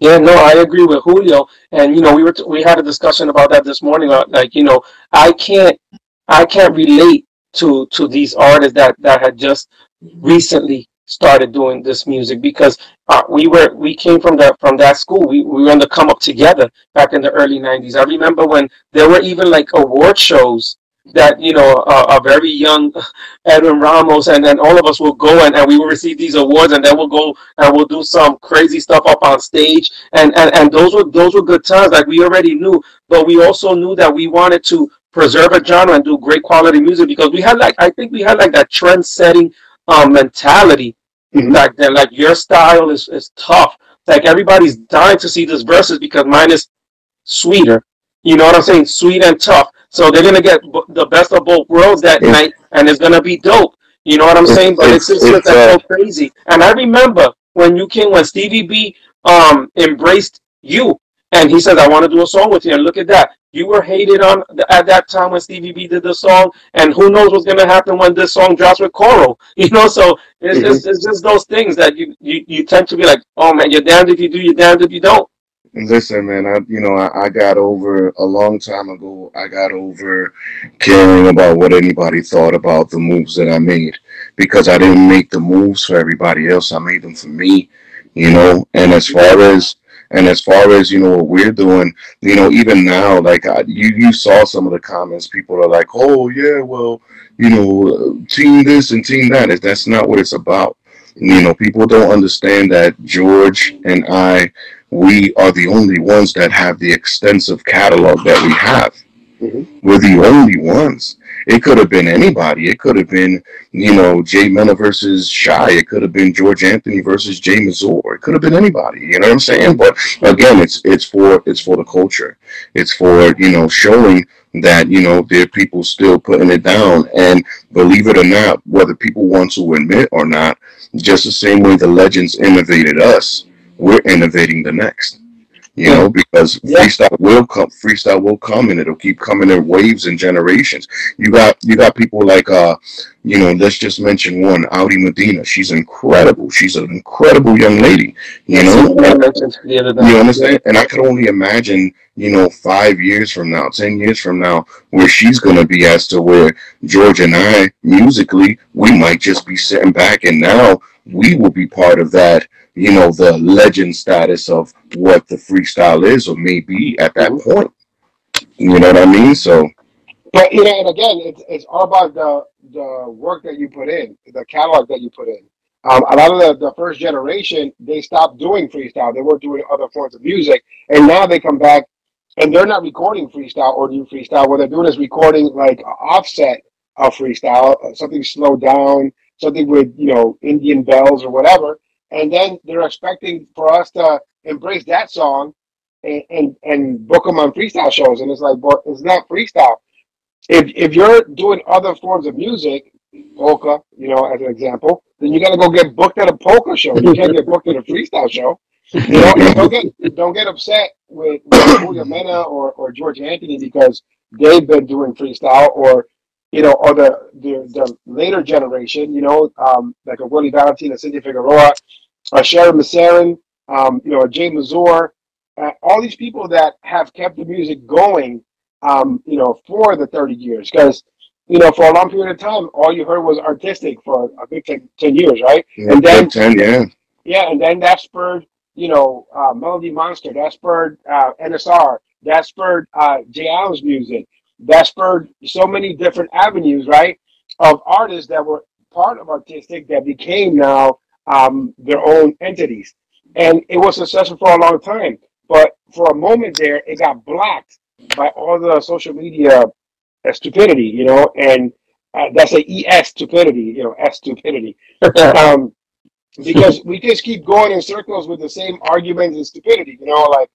Speaker 1: yeah, no, I agree with Julio, and you know, we were t- we had a discussion about that this morning. Uh, like, you know, I can't I can't relate to to these artists that that had just recently started doing this music because uh, we were we came from that from that school. We we were on the come up together back in the early '90s. I remember when there were even like award shows that you know a, a, very young Edwin Ramos and then all of us will go and, and we will receive these awards and then we'll go and we'll do some crazy stuff up on stage. And, and and those were those were good times like we already knew. But we also knew that we wanted to preserve a genre and do great quality music because we had like I think we had like that trend setting um, mentality mm-hmm. back then. Like your style is, is tough. Like everybody's dying to see this verses because mine is sweeter you know what I'm saying sweet and tough so they're gonna get the best of both worlds that night, and it's gonna be dope. You know what I'm saying? But it's, it's, it's, uh, so crazy. And I remember when you came, when Stevie B um embraced you, and he says, "I want to do a song with you." And look at that. You were hated on at that time when Stevie B did the song, and who knows what's gonna happen when this song drops with Coro? You know, so it's, mm-hmm. just, it's just those things that you, you you tend to be like, "Oh man, you're damned if you do, you're damned if you don't."
Speaker 3: Listen, man, I you know I, I got over a long time ago. I got over caring about what anybody thought about the moves that I made because I didn't make the moves for everybody else. I made them for me, you know. And as far as and as far as you know what we're doing, you know, even now, like I, you you saw some of the comments. People are like, "Oh yeah, well, you know, team this and team that." That's not what it's about. You know, people don't understand that George and I we are the only ones that have the extensive catalog that we have. Mm-hmm. We're the only ones. It could have been anybody. It could have been, you know, Jay Mena versus Shy. It could have been George Anthony versus Jay Mazur. It could have been anybody. You know what I'm saying? But again, it's it's for it's for the culture. It's for you know showing that you know there are people still putting it down. And believe it or not, whether people want to admit or not, just the same way the legends innovated us, we're innovating the next you know, because yeah. freestyle will come, freestyle will come, and it'll keep coming in waves and generations. You got you got people like uh, you know, let's just mention one, Audi Medina. She's incredible. She's an incredible young lady. You know, you understand? And I could only imagine, you know, five years from now, ten years from now, where she's gonna be as to where George and I musically, we might just be sitting back, and now we will be part of that you know, the legend status of what the freestyle is or may be at that mm-hmm. point. You know what I mean? So,
Speaker 2: but you know, and again, it's it's all about the the work that you put in, the catalog that you put in. Um, a lot of the, the first generation, they stopped doing freestyle. They were doing other forms of music, and now they come back and they're not recording freestyle or new freestyle. What they're doing is recording like offset of freestyle, uh, something slowed down, something with you know Indian bells or whatever, and then they're expecting for us to embrace that song and and, and book them on freestyle shows. And it's like, well, it's not freestyle. If if you're doing other forms of music, polka, you know, as an example, then you got to go get booked at a polka show. You can't get booked at a freestyle show. You know, don't get don't get upset with, with Julio Mena or, or George Anthony because they've been doing freestyle or you know, or the the, the later generation, you know, um, like a Willie Valentine, a Cindy Figueroa, uh, Sharon Masserin, um, you know, Jay Mazur, uh, all these people that have kept the music going, um, you know, for the 30 years. Because, you know, for a long period of time, all you heard was artistic for a good 10, 10 years, right?
Speaker 3: Yeah, and then, 10, yeah.
Speaker 2: Yeah, and then that spurred, you know, uh, Melody Monster, that spurred uh, NSR, that spurred uh, Jay Allen's music, that spurred so many different avenues, right, of artists that were part of artistic that became now um, their own entities. And it was successful for a long time. But for a moment there, it got blocked by all the social media stupidity, you know, and uh, that's a ES stupidity, you know, S stupidity. um, because we just keep going in circles with the same arguments and stupidity, you know, like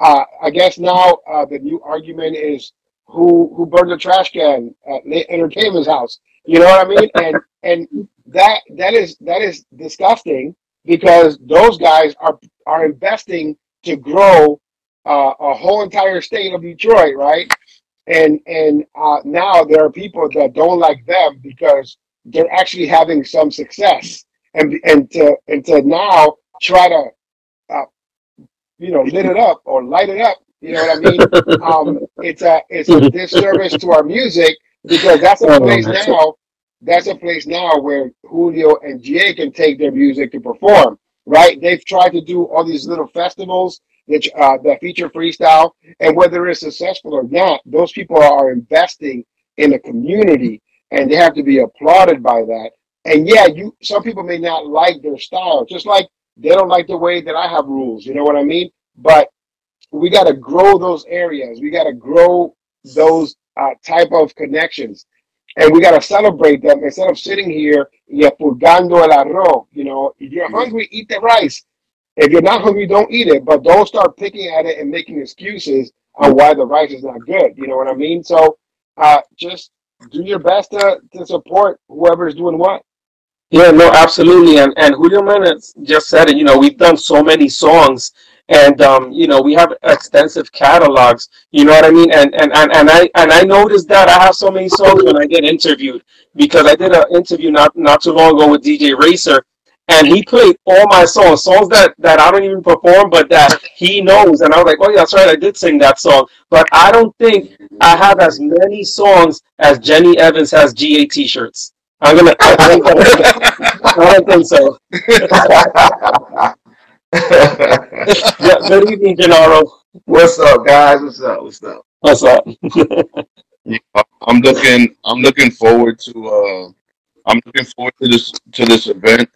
Speaker 2: uh, I guess now uh, the new argument is who who burned the trash can at Entertainment's house. You know what I mean? And and that that is that is disgusting because those guys are are investing to grow uh, a whole entire state of Detroit, right? And and uh, now there are people that don't like them because they're actually having some success, and and to and to now try to uh, you know lit it up or light it up. You know what I mean? um, it's a it's a disservice to our music because that's a oh, place now that's a place now where Julio and GA can take their music to perform, right? They've tried to do all these little festivals that, uh, that feature freestyle, and whether it's successful or not, those people are investing in the community, and they have to be applauded by that. And yeah, you some people may not like their style, just like they don't like the way that I have rules. You know what I mean? But we got to grow those areas. We got to grow those uh, type of connections and we got to celebrate them instead of sitting here y purgando el arroz. You know, if you're hungry, eat the rice. If you're not hungry, don't eat it. But don't start picking at it and making excuses on why the rice is not good. You know what I mean? So uh, just do your best to, to support whoever is doing what.
Speaker 1: Yeah, no, absolutely. And and Julio Mena just said it. You know, we've done so many songs and um, you know we have extensive catalogs you know what i mean and, and and and i and i noticed that i have so many songs when i get interviewed because i did an interview not not too long ago with dj racer and he played all my songs songs that that i don't even perform but that he knows and i was like oh yeah that's right i did sing that song but i don't think i have as many songs as jenny evans has ga t-shirts i'm gonna i, I don't think so
Speaker 3: yeah, good evening, Jenaro. What's up, guys? What's up? What's up?
Speaker 1: What's up?
Speaker 3: yeah, I'm looking. I'm looking forward to. Uh, I'm looking forward to this to this event.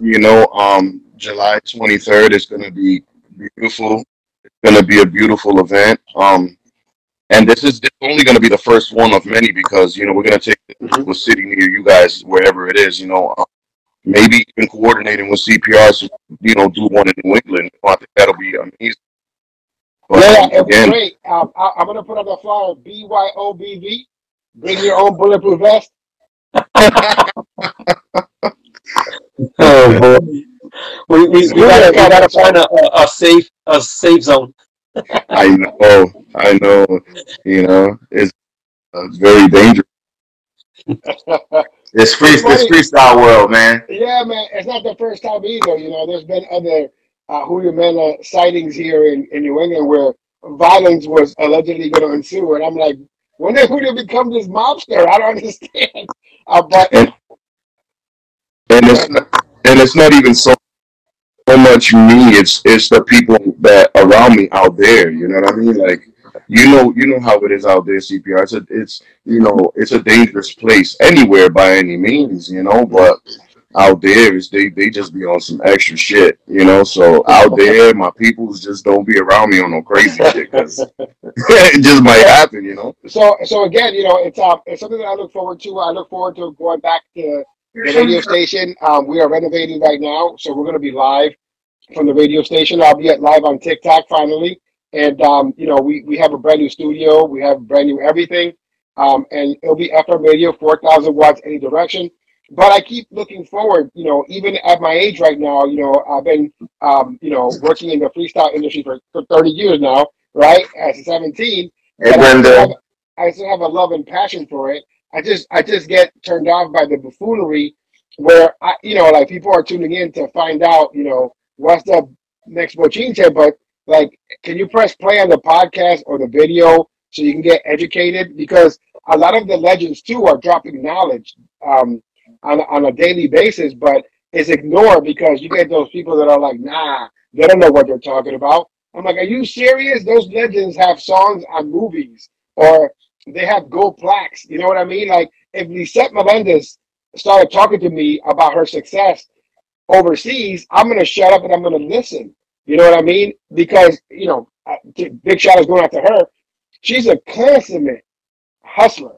Speaker 3: You know, um, July 23rd is going to be beautiful. It's going to be a beautiful event. Um, and this is only going to be the first one of many because you know we're going to take mm-hmm. a city near you guys wherever it is. You know, um, maybe even coordinating with CPR, so, you know, do one in New England. I think that'll be amazing.
Speaker 2: But, yeah, again, great. Um, I, am going to put up the flyer BYOBV. Bring your own bulletproof vest.
Speaker 1: oh boy. We, we, we gotta, we gotta find a, a safe a safe zone.
Speaker 3: I know, I know. You know, it's, uh, very dangerous.
Speaker 4: This free, this freestyle world, man.
Speaker 2: Yeah, man. It's not the first time either. You know, there's been other uh, Julio Mena sightings here in, in New England where violence was allegedly going to ensue, and I'm like, when did Julio become this mobster? I don't understand. Uh, but
Speaker 3: and, and it's not, and it's not even so so much me. It's it's the people that around me out there. You know what I mean? Like you know you know how it is out there. CPR. It's a, it's you know it's a dangerous place anywhere by any means. You know, but out there is they they just be on some extra shit. You know, so out there my peoples just don't be around me on no crazy shit because it just might happen. You know.
Speaker 2: So so again, you know, it's uh it's something that I look forward to. I look forward to going back to the radio station. Um, we are renovating right now, so we're going to be live from the radio station. I'll be at live on TikTok finally, and um, you know we we have a brand new studio. We have brand new everything, um, and it'll be FM radio, four thousand watts any direction. But I keep looking forward. You know, even at my age right now, you know, I've been um, you know working in the freestyle industry for, for thirty years now, right? As a seventeen,
Speaker 4: hey, I, still have,
Speaker 2: I still have a love and passion for it I just I just get turned off by the buffoonery where I you know like people are tuning in to find out you know what's the next bochinche but like can you press play on the podcast or the video so you can get educated? Because a lot of the legends too are dropping knowledge um, on, on a daily basis but it's ignored because you get those people that are like nah they don't know what they're talking about. I'm like are you serious? Those legends have songs on movies or they have gold plaques. You know what I mean? Like if Lisette Melendez started talking to me about her success overseas, I'm gonna shut up and I'm gonna listen. You know what I mean? Because you know, big shout is going out to her. She's a consummate hustler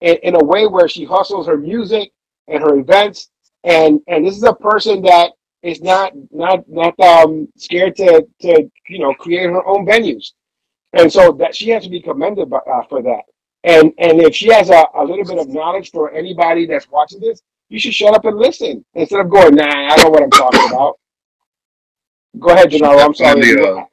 Speaker 2: in, in a way where she hustles her music and her events, and and this is a person that is not not not um scared to to you know create her own venues, and so that she has to be commended by, uh, for that. And and if she has a, a little bit of knowledge for anybody that's watching this, you should shut up and listen instead of going, nah, I don't know what I'm talking about. Go ahead, Jenaro. I'm sorry. You,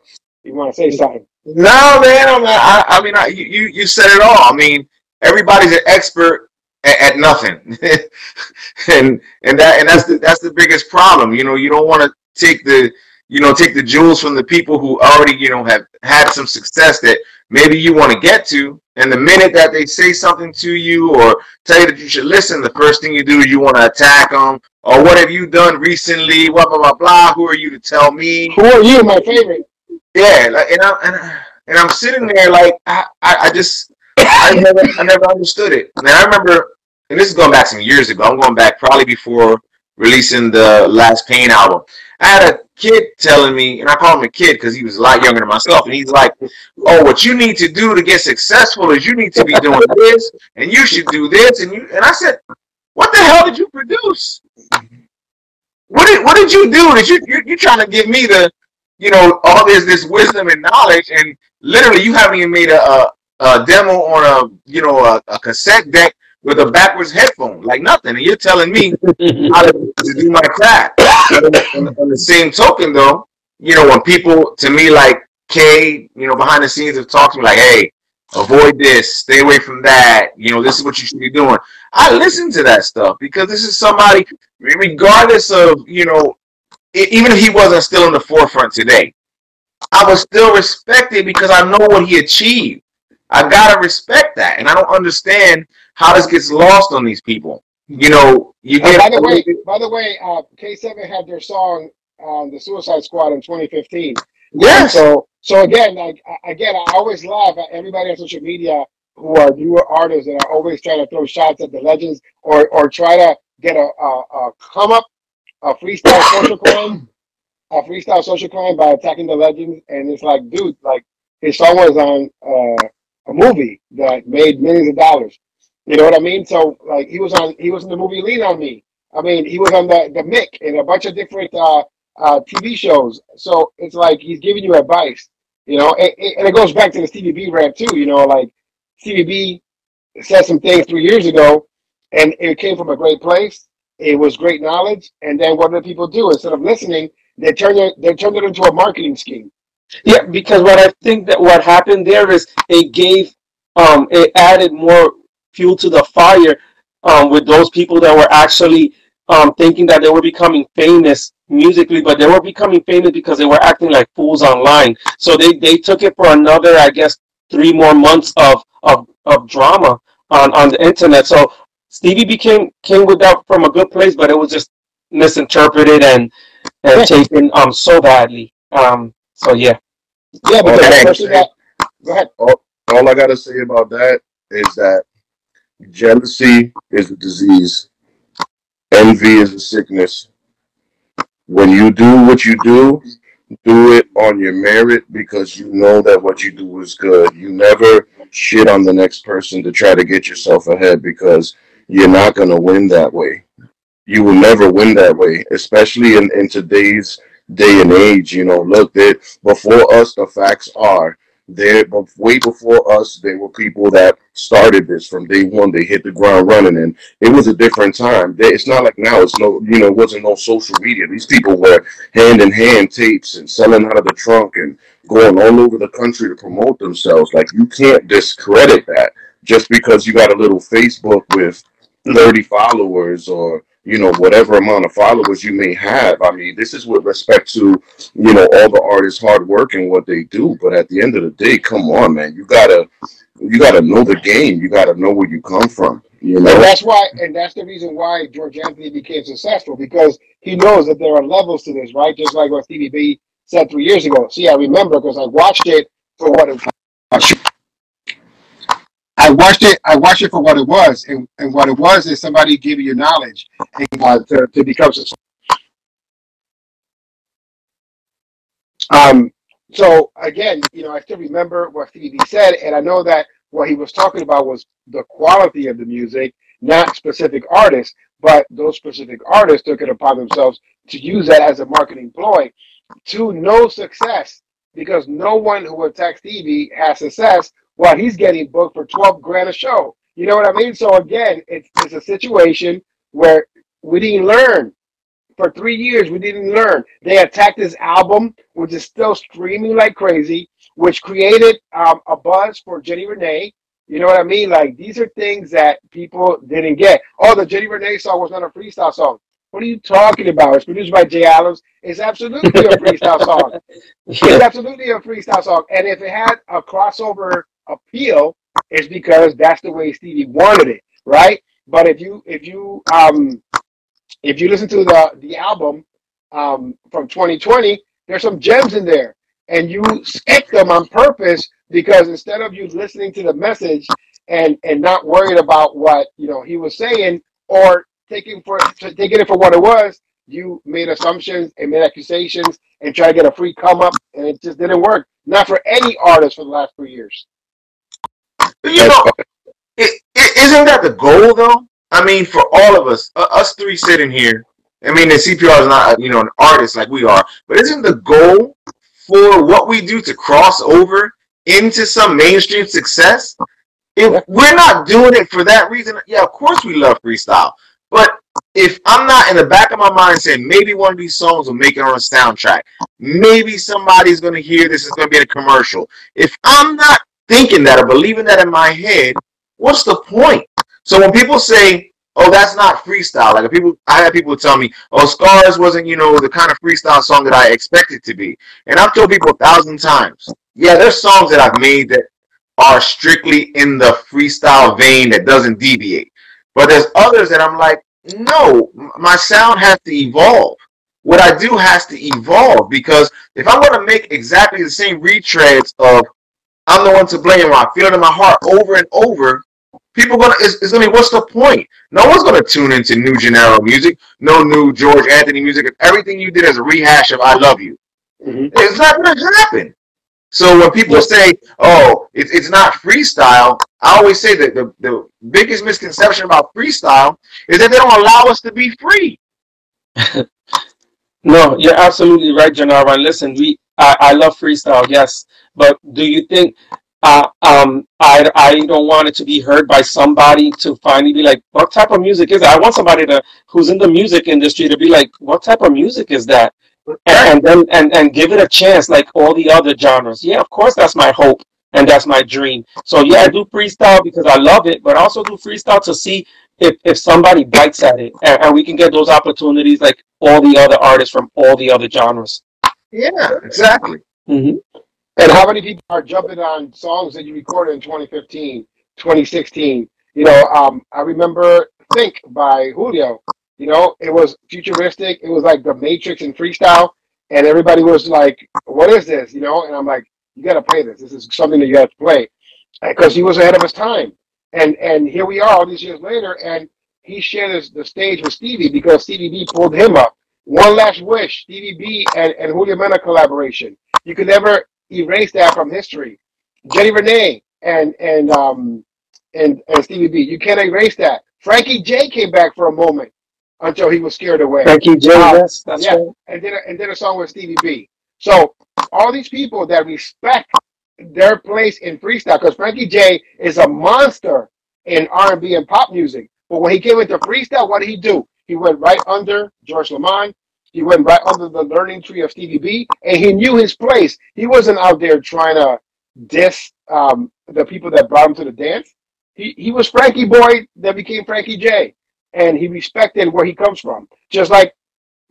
Speaker 2: you want to say uh, something?
Speaker 4: No, man. I'm not, I, I mean, I, you you said it all. I mean, everybody's an expert at, at nothing, and and that and that's the that's the biggest problem. You know, you don't want to take the you know take the jewels from the people who already you know have had some success that maybe you want to get to and the minute that they say something to you or tell you that you should listen, the first thing you do is you want to attack them. Or what have you done recently? Blah blah blah blah. Who are you to tell me?
Speaker 2: Who are you? My favorite.
Speaker 4: Yeah, like, and I and, and I'm sitting there like I, I, I just I never I never understood it. And I remember, and this is going back some years ago. I'm going back probably before releasing the last Pain album. I had a kid telling me, and I call him a kid because he was a lot younger than myself, and he's like, "Oh, what you need to do to get successful is you need to be doing this, and you should do this." And you and I said, "What the hell did you produce? What did what did you do? Did you you're, you're trying to give me the, you know, all this this wisdom and knowledge, and literally you haven't even made a, a, a demo on a you know a, a cassette deck with a backwards headphone, like nothing. And you're telling me how to, do my craft. on, on, the same token, though, you know, when people to me like Kay, you know, behind the scenes have talked to me like, hey, avoid this, stay away from that, you know, this is what you should be doing. I listen to that stuff because this is somebody, regardless of, you know, even if he wasn't still in the forefront today, I was still respected because I know what he achieved. I gotta respect that, and I don't understand how this gets lost on these people. You know, you get.
Speaker 2: by the way, by the way, uh, K7 had their song um, "The Suicide Squad" in 2015.
Speaker 4: Yes.
Speaker 2: so, so again, like again, I always laugh at everybody on social media who are newer artists and are always trying to throw shots at the legends or or try to get a, a, a come up, a freestyle social climb, a freestyle social climb by attacking the legends. And it's like, dude, like his song was on uh, a movie that made millions of dollars. You know what I mean? So like he was on he was in the movie Lean on Me. I mean he was on the the Mick and a bunch of different uh, uh, TV shows. So it's like he's giving you advice. You know, and, and it goes back to the Stevie B rant too. You know, like Stevie B said some things three years ago, and it came from a great place. It was great knowledge, and then what do people do instead of listening? They turn it they turned it into a marketing scheme.
Speaker 1: Yeah, because what I think that what happened there is it gave um it added more fuel to the fire um with those people that were actually um thinking that they were becoming famous musically, but they were becoming famous because they were acting like fools online. So they they took it for another, I guess, three more months of of, of drama on on the internet. So Stevie became came with that from a good place, but it was just misinterpreted and and taken um so badly. Um so yeah.
Speaker 2: Yeah,
Speaker 3: All
Speaker 2: because
Speaker 3: I
Speaker 2: the
Speaker 3: gotta
Speaker 2: person
Speaker 3: say,
Speaker 2: that go ahead.
Speaker 3: all, all I gotta say about that is that jealousy is a disease, envy is a sickness. When you do what you do, do it on your merit because you know that what you do is good. You never shit on the next person to try to get yourself ahead because you're not gonna win that way. You will never win that way, especially in, in today's day and age. You know, look, that before us, the facts are there, but way before us, there were people that started this from day one. They hit the ground running, and it was a different time. They- It's not like now. It's no, you know, it wasn't no social media. These people were hand in hand tapes and selling out of the trunk and going all over the country to promote themselves. Like you can't discredit that just because you got a little Facebook with mm-hmm. 30 followers or you know whatever amount of followers you may have i mean this is with respect to you know all the artists hard work and what they do but at the end of the day come on man you gotta you gotta know the game you gotta know where you come from you
Speaker 2: And
Speaker 3: know
Speaker 2: that's why, and that's the reason why George Anthony became successful because he knows that there are levels to this, right? Just like what Stevie B said three years ago. See, I remember because I watched it for what it was. I watched it. I watched it for what it was, and, and what it was is somebody giving you knowledge and, uh, to to become successful. Um. So again, you know, I still remember what Stevie said, and I know that what he was talking about was the quality of the music, not specific artists, but those specific artists took it upon themselves to use that as a marketing ploy to no success because no one who attacks Stevie has success while he's getting booked for 12 grand a show. You know what I mean? So again, it's, it's a situation where we didn't learn. For three years, we didn't learn. They attacked this album, which is still streaming like crazy, which created um, a buzz for Jenny Renee. You know what I mean? Like these are things that people didn't get. Oh, the Jenny Renee song was not a freestyle song. What are you talking about? It's produced by Jay Adams. It's absolutely a freestyle song. It's absolutely a freestyle song. And if it had a crossover appeal, is because that's the way Stevie wanted it, right? But if you if you um if you listen to the the album um from 2020, there's some gems in there. And you skip them on purpose because instead of you listening to the message and and not worried about what you know he was saying or taking for taking it for what it was, you made assumptions and made accusations and try to get a free come up, and it just didn't work. Not for any artist for the last three years.
Speaker 4: You know, isn't that the goal though? I mean, for all of us, uh, us three sitting here. I mean, the CPR is not you know an artist like we are, but isn't the goal for what we do to cross over into some mainstream success? If we're not doing it for that reason, yeah, of course we love freestyle. But if I'm not in the back of my mind saying maybe one of these songs will make it on a soundtrack, maybe somebody's gonna hear this is gonna be in a commercial. If I'm not thinking that or believing that in my head, what's the point? So when people say, "Oh, that's not freestyle," like people, I had people tell me, "Oh, Scars wasn't, you know, the kind of freestyle song that I expected to be," and I've told people a thousand times, yeah, there's songs that I've made that are strictly in the freestyle vein that doesn't deviate, but there's others that I'm like, no, my sound has to evolve. What I do has to evolve because if I'm going to make exactly the same retreads of I'm the one to blame, or I feel it in my heart over and over, people gonna it's, it's gonna be what's the point? No one's gonna tune into new Jenaro music, no new George Anthony music. Everything you did is a rehash of "I love you,"
Speaker 2: Mhm.
Speaker 4: it's not gonna happen. So when people say, "Oh, it, it's not freestyle," I always say that the, the biggest misconception about freestyle is that they don't allow us to be free.
Speaker 1: no, you're absolutely right, Jenaro. listen, we I, I love freestyle, yes, but do you think uh, um, I, I don't want it to be heard by somebody to finally be like, what type of music is that? I want somebody to who's in the music industry to be like, what type of music is that? And, and then and, and give it a chance like all the other genres. Yeah, of course that's my hope and that's my dream. So yeah, I do freestyle because I love it, but I also do freestyle to see if, if somebody bites at it and, and we can get those opportunities like all the other artists from all the other genres.
Speaker 4: Yeah, exactly.
Speaker 1: Mm-hmm.
Speaker 2: And how many people are jumping on songs that you recorded in 2015, 2016? You know, um, I remember Think by Julio. You know, it was futuristic. It was like the Matrix and freestyle. And everybody was like, what is this? You know, and I'm like, you got to play this. This is something that you got to play. Because he was ahead of his time. And and here we are all these years later, and he shared the stage with Stevie because Stevie B pulled him up. One Last Wish, Stevie B and, and Julio Mena collaboration. You could never erase that from history. Jenny Renee and and um and, and Stevie B. You can't erase that. Frankie J came back for a moment until he was scared away.
Speaker 1: Frankie J, yes, that's yeah, right.
Speaker 2: And then and then a song with Stevie B. So all these people that respect their place in freestyle, because Frankie J is a monster in R and B and pop music. But when he came into freestyle, what did he do? He went right under George Lamond. He went right under the learning tree of Stevie B, and he knew his place. He wasn't out there trying to diss um, the people that brought him to the dance. He he was Frankie Boy that became Frankie J, and he respected where he comes from, just like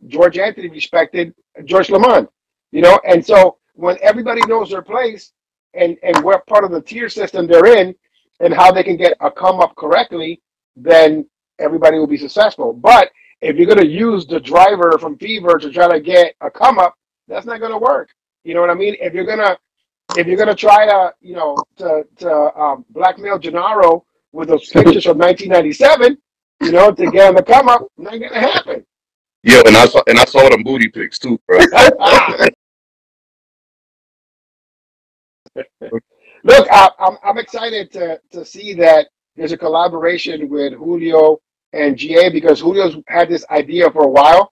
Speaker 2: George Anthony respected George Lamond, You know, and so when everybody knows their place and and what part of the tier system they're in, and how they can get a come up correctly, then everybody will be successful. But if you're going to use the driver from Fever to try to get a come up, that's not going to work. You know what I mean? If you're gonna if you're gonna try to you know to to um, blackmail Jenaro with those pictures from 1997, you know, to get him to come up, not gonna happen.
Speaker 3: Yeah, and I saw and I saw them booty pics too, bro.
Speaker 2: Look, I, I'm I'm excited to to see that there's a collaboration with Julio and GA because Julio's had this idea for a while,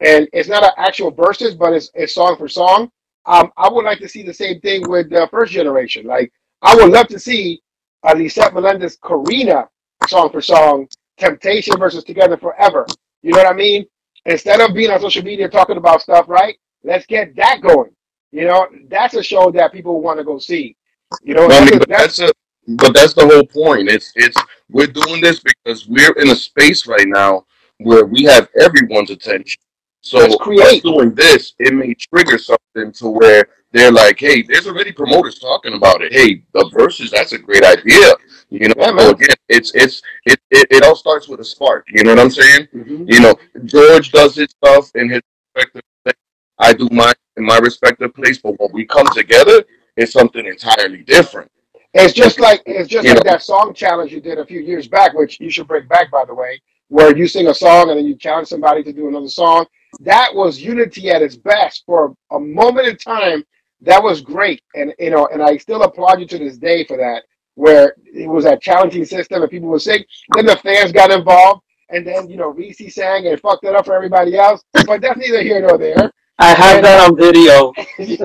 Speaker 2: and it's not an actual verses, but it's, it's song for song. Um, I would like to see the same thing with the first generation. Like, I would love to see uh, Lisette Melendez Corina song for song, Temptation versus Together Forever. You know what I mean? Instead of being on social media talking about stuff, right? Let's get that going. You know, that's a show that people want to go see. You know,
Speaker 3: I mean, that's, that's a but that's the whole point. It's it's we're doing this because we're in a space right now where we have everyone's attention. So create. doing this, it may trigger something to where they're like, "Hey, there's already promoters talking about it. Hey, the verses, that's a great idea." You know, yeah, so again, it's it's it, it, it all starts with a spark. You know what I'm saying? Mm-hmm. You know, George does his stuff in his respective place. I do mine in my respective place, but when we come together, it's something entirely different.
Speaker 2: It's just like it's just like that song challenge you did a few years back, which you should bring back, by the way, where you sing a song and then you challenge somebody to do another song. That was unity at its best for a moment in time. That was great, and you know, and I still applaud you to this day for that. Where it was that challenging system and people would sing, then the fans got involved, and then you know Reese sang and fucked it up for everybody else. But that's neither here nor there.
Speaker 1: I have that on video.
Speaker 2: we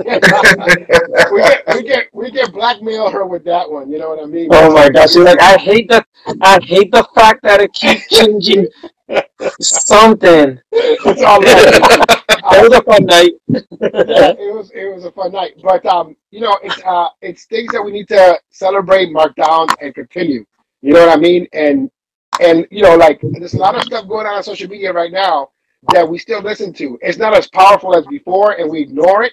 Speaker 2: get we get we get blackmail her with that one. You know what I mean?
Speaker 1: Oh my gosh! She's like, I hate that. I hate the fact that it keeps changing something. It's all right. it was a fun night.
Speaker 2: yeah, it was it was a fun night. But um, you know, it's uh, it's things that we need to celebrate, mark down, and continue. You know what I mean? And and you know, like there's a lot of stuff going on on social media right now that we still listen to. It's not as powerful as before, and we ignore it.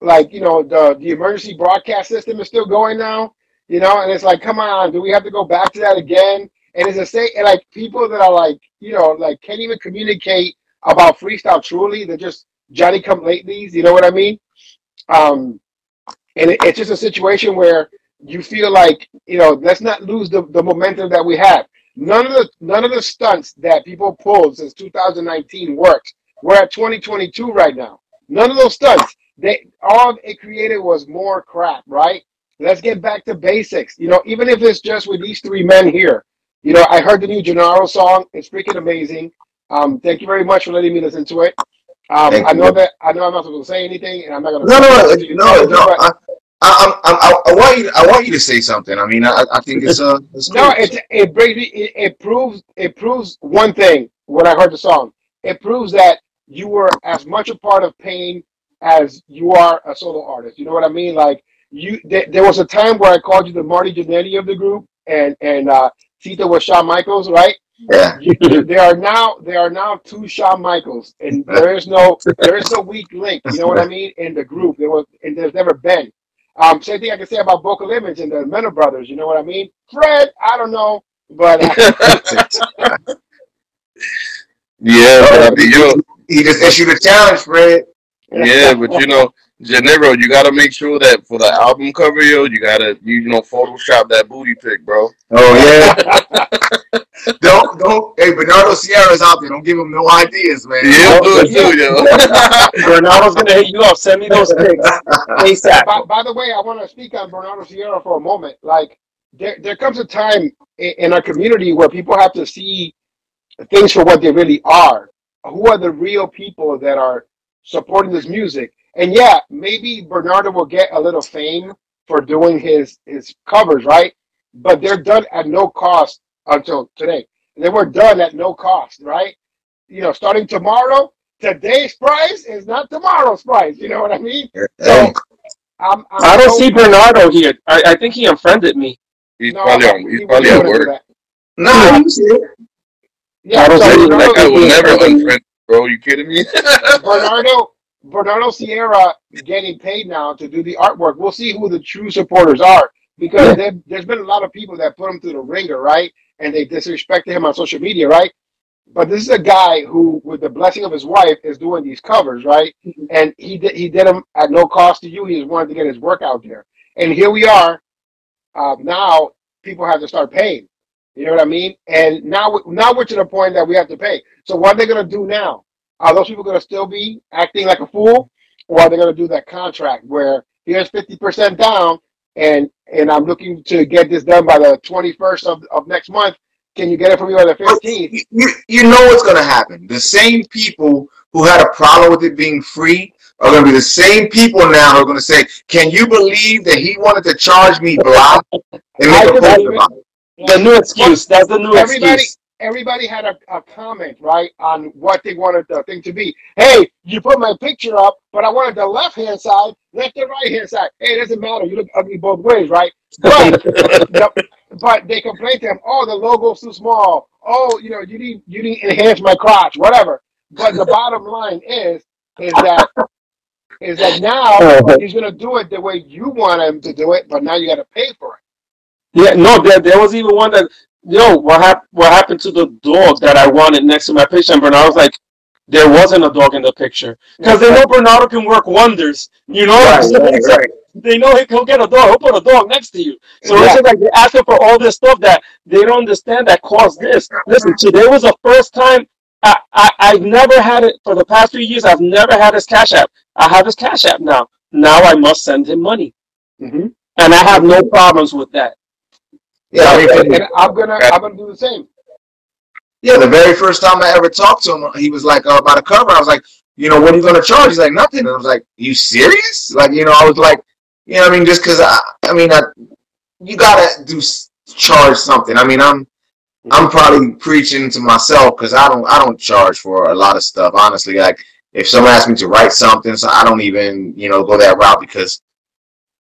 Speaker 2: Like you know, the the emergency broadcast system is still going now. You know, and it's like, come on, do we have to go back to that again? And it's a say, and like people that are like, you know, like can't even communicate about freestyle truly. They're just Johnny come latelys. You know what I mean? Um, and it, it's just a situation where you feel like, you know, let's not lose the, the momentum that we have. None of the none of the stunts that people pulled since 2019 worked. We're at 2022 right now. None of those stunts. they all it created was more crap, right? Let's get back to basics. You know, even if it's just with these three men here. You know, I heard the new Jenaro song. It's freaking amazing. Um, thank you very much for letting me listen to it. Um, I know you. that I know I'm not supposed to say anything, and I'm not going to.
Speaker 4: No, no, no, no, no. I, I, I, I, want you. I want you to say something. I mean, I, I think it's uh, it's
Speaker 2: no. It it, it it proves it proves one thing. When I heard the song, it proves that you were as much a part of pain as you are a solo artist. You know what I mean? Like you, th- there was a time where I called you the Marty Jannetty of the group, and and uh, Tito was Shawn Michaels, right?
Speaker 4: Yeah.
Speaker 2: You, there are now there are now two Shawn Michaels, and there is no there is no weak link. You know what I mean? In the group, there was and there's never been. Um, same thing I can say about Vocal Image and the Menor Brothers. You know what I mean? Fred, I don't know, but. Uh,
Speaker 3: yeah, but you
Speaker 4: he just issued a challenge, Fred.
Speaker 3: Yeah, but you know, Jenaro, you gotta make sure that for the album cover, yo, you gotta you know Photoshop that booty pic, bro.
Speaker 4: Oh yeah. don't don't. Hey, Bernardo Sierra's out there. Don't give him no ideas, man.
Speaker 3: Yeah, do it too, yo.
Speaker 1: Bernardo's gonna hit you up. Send me those pics ASAP.
Speaker 2: By, by the way, I want to speak on Bernardo Sierra for a moment. Like, there there comes a time in, in our community where people have to see things for what they really are. Who are the real people that are supporting this music? And yeah, maybe Bernardo will get a little fame for doing his his covers, right? But they're done at no cost until today. They were done at no cost, right? You know, starting tomorrow, today's price is not tomorrow's price. You know what I mean? So
Speaker 1: I'm, I'm I do not see Bernardo here. I, I think he unfriended me.
Speaker 3: He's no, probably on, he's he probably at work.
Speaker 4: No, yeah.
Speaker 3: yeah, I don't so see that guy will never unfriend, bro. You kidding me?
Speaker 2: Bernardo Bernardo Sierra getting paid now to do the artwork. We'll see who the true supporters are because yeah. there's been a lot of people that put him through the ringer, right? And they disrespected him on social media, right? But this is a guy who, with the blessing of his wife, is doing these covers, right? Mm-hmm. And he did he did them at no cost to you. He just wanted to get his work out there. And here we are. Uh, now people have to start paying. You know what I mean? And now now we're to the point that we have to pay. So what are they going to do now? Are those people going to still be acting like a fool, or are they going to do that contract where here's fifty percent down, and and I'm looking to get this done by the twenty first of, of next month? Can you get it from me by the oh, fifteenth?
Speaker 4: You, you know what's going to happen. The same people who had a problem with it being free are going to be the same people now who are going to say, "Can you believe that he wanted to charge me block and make a post about it?"
Speaker 1: The new excuse. That's the new
Speaker 2: everybody,
Speaker 1: excuse
Speaker 2: everybody had a, a comment, right, on what they wanted the thing to be. Hey, you put my picture up, but I wanted the left hand side, left the right hand side. Hey, it doesn't matter. You look ugly both ways, right? But the, but they complained to him, oh, the logo's too small. Oh, you know, you need you need enhance my crotch, whatever. But the bottom line is is that is that now uh-huh. he's gonna do it the way you want him to do it, but now you got to pay for it.
Speaker 1: Yeah, no, there, there was even one that yo, what happened? What happened to the dog that I wanted next to my picture? And Bernardo was like, there wasn't a dog in the picture because they know Bernardo can work wonders. You know, right, right, right. they know he'll get a dog. He'll put a dog next to you. So yeah. it's just like they're asking for all this stuff that they don't understand that caused this. Listen, today was the first time I, I I've never had it for the past few years. I've never had his Cash App. I have his Cash App now. Now I must send him money, mm-hmm. and I have no problems with that.
Speaker 2: Yeah, and, and I'm gonna I'm gonna do the same.
Speaker 4: Yeah, the very first time I ever talked to him, he was like uh, about a cover. I was like, you know, what are you gonna charge? He's like, nothing. And I was like, you serious? Like, you know, I was like, you know, I mean, just because I, I mean, I, you gotta do charge something. I mean, I'm, I'm probably preaching to myself because I don't, I don't charge for a lot of stuff. Honestly, like if someone asks me to write something, so I don't even, you know, go that route because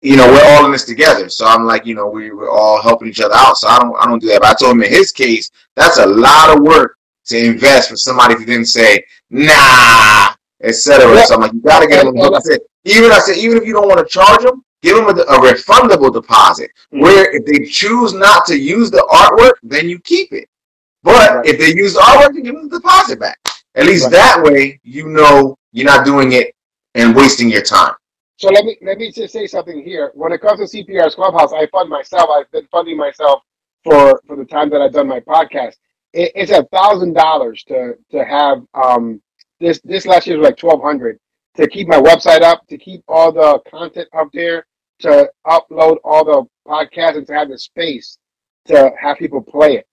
Speaker 4: you know, we're all in this together. So I'm like, you know, we, we're all helping each other out. So I don't I don't do that. But I told him in his case, that's a lot of work to invest for somebody who didn't say, nah, etc. So I'm like, you gotta get them. I said, even I said, even if you don't want to charge them, give them a, a refundable deposit. Mm-hmm. Where if they choose not to use the artwork, then you keep it. But right. if they use the artwork, you give them the deposit back. At least right. that way, you know you're not doing it and wasting your time.
Speaker 2: So let me let me just say something here. When it comes to CPR's Clubhouse, I fund myself. I've been funding myself for for the time that I've done my podcast. It, it's a thousand dollars to to have um this this last year was like twelve hundred. to keep my website up, to keep all the content up there, to upload all the podcasts, and to have the space to have people play it.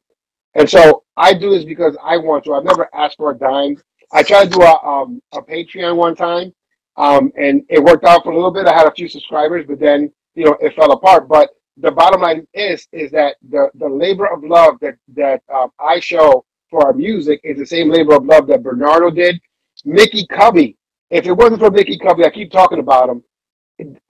Speaker 2: And so I do this because I want to. I've never asked for a dime. I tried to do a um, a Patreon one time, um, and it worked out for a little bit. I had a few subscribers, but then you know it fell apart. But the bottom line is is that the the labor of love that that um, I show for our music is the same labor of love that Bernardo did. Mickey Covey. If it wasn't for Mickey Covey, I keep talking about him.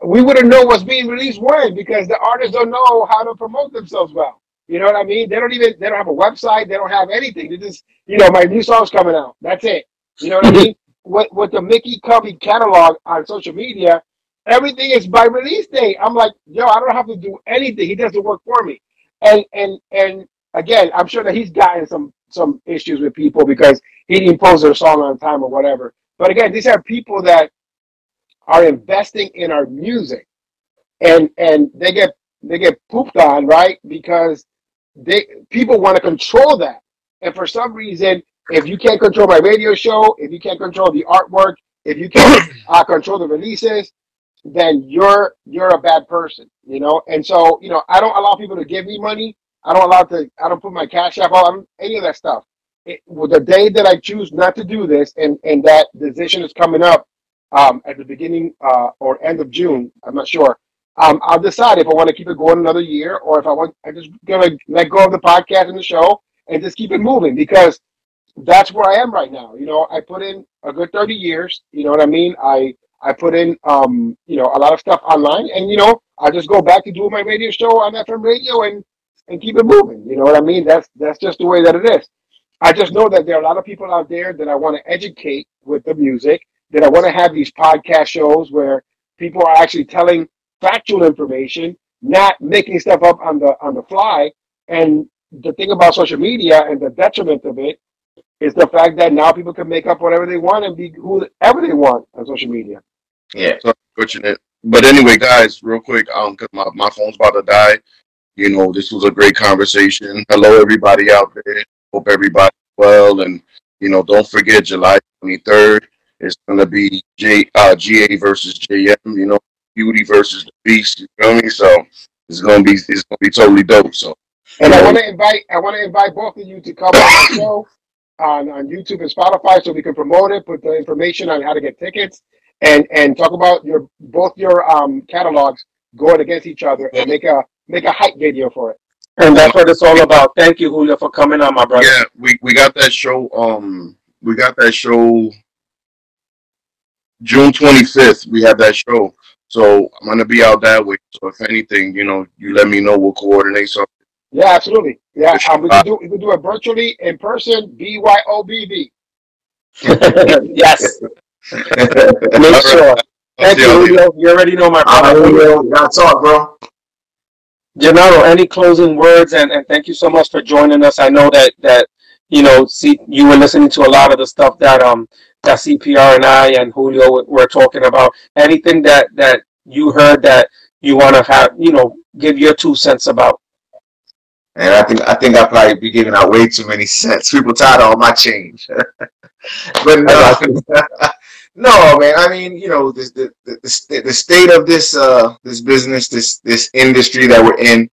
Speaker 2: We wouldn't know what's being released when because the artists don't know how to promote themselves well. You know what I mean? They don't even they don't have a website. They don't have anything. They just you know my new song's coming out. That's it. You know what I mean? With with the Mickey Covey catalog on social media, everything is by release date. I'm like, yo, I don't have to do anything. He does the work for me. And and and again, I'm sure that he's gotten some some issues with people because he didn't post their song on time or whatever. But again, these are people that are investing in our music, and and they get they get pooped on, right? Because they people want to control that, and for some reason, if you can't control my radio show, if you can't control the artwork, if you can't uh, control the releases, then you're you're a bad person, you know. And so, you know, I don't allow people to give me money. I don't allow to. I don't put my cash app on any of that stuff. It, well, the day that I choose not to do this, and and that decision is coming up um, at the beginning uh, or end of June, I'm not sure um, I'll decide if I want to keep it going another year or if I want. I'm just gonna let go of the podcast and the show and just keep it moving because that's where I am right now. You know, I put in a good 30 years. You know what I mean? I I put in um, you know a lot of stuff online, and you know I just go back to doing my radio show on FM radio and and keep it moving. You know what I mean? That's that's just the way that it is. I just know that there are a lot of people out there that I want to educate with the music. That I want to have these podcast shows where people are actually telling factual information, not making stuff up on the on the fly. And the thing about social media and the detriment of it is the fact that now people can make up whatever they want and be whoever they want on social media.
Speaker 4: Yeah.
Speaker 3: So unfortunate. But anyway, guys, real quick, um, cause my, my phone's about to die. You know, this was a great conversation. Hello, everybody out there. Hope everybody well, and you know, don't forget July twenty third. It's gonna be J uh, GA versus JM. You know, Beauty versus the Beast. You feel me? So it's gonna be it's gonna be totally dope. So
Speaker 2: and I want to invite I want to invite both of you to come on the show on, on YouTube and Spotify so we can promote it, put the information on how to get tickets, and and talk about your both your um catalogs going against each other and make a make a hype video for it.
Speaker 1: And that's what it's all about. Thank you, Julio, for coming on, my brother.
Speaker 3: Yeah, we, we got that show. Um, we got that show June twenty fifth. We have that show. So I'm gonna be out that way. So if anything, you know, you let me know. We'll coordinate something.
Speaker 2: Yeah, absolutely. Yeah, um, we can do we can do it virtually, in person, BYOBB.
Speaker 1: yes. Make sure. Thank you, Julio. You already know my brother.
Speaker 4: Julio, that's all, bro.
Speaker 1: Jenaro, any closing words? And, and thank you so much for joining us. I know that that you know, see, you were listening to a lot of the stuff that um that CPR and I and Julio were talking about. Anything that that you heard that you want to have, you know, give your two cents about.
Speaker 4: And I think I think I probably be giving out way too many cents. People tired of all my change. but no, no, man. I mean, you know, this, the, the the state of this uh this business, this this industry that we're in.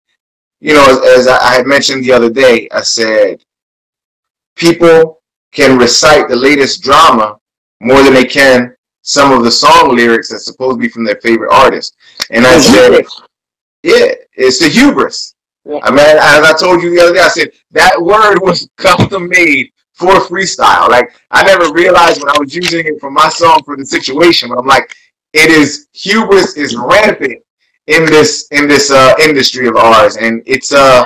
Speaker 4: You know, as, as I had mentioned the other day, I said people can recite the latest drama more than they can some of the song lyrics that's supposed to be from their favorite artist. And I said, yeah, it's the hubris. I mean, as I told you the other day, I said that word was custom made for freestyle. Like I never realized when I was using it for my song for the situation, but I'm like, it is hubris is rampant in this in this uh, industry of ours, and it's uh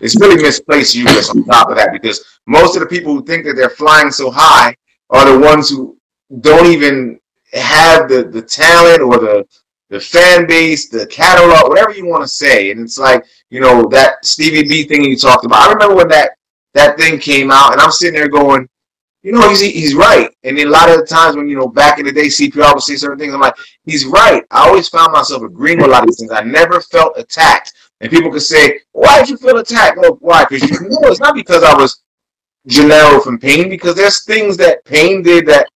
Speaker 4: it's really misplaced hubris on top of that because most of the people who think that they're flying so high are the ones who don't even have the the talent or the the fan base, the catalog, whatever you want to say. And it's like, you know, that Stevie B thing you talked about. I remember when that that thing came out and I'm sitting there going, you know, he's he's right. And a lot of the times when, you know, back in the day CPR would say certain things, I'm like, he's right. I always found myself agreeing with a lot of these things. I never felt attacked. And people could say, why did you feel attacked? Well, why? Because you know it's not because I was Jenaro from Pain, because there's things that Pain did that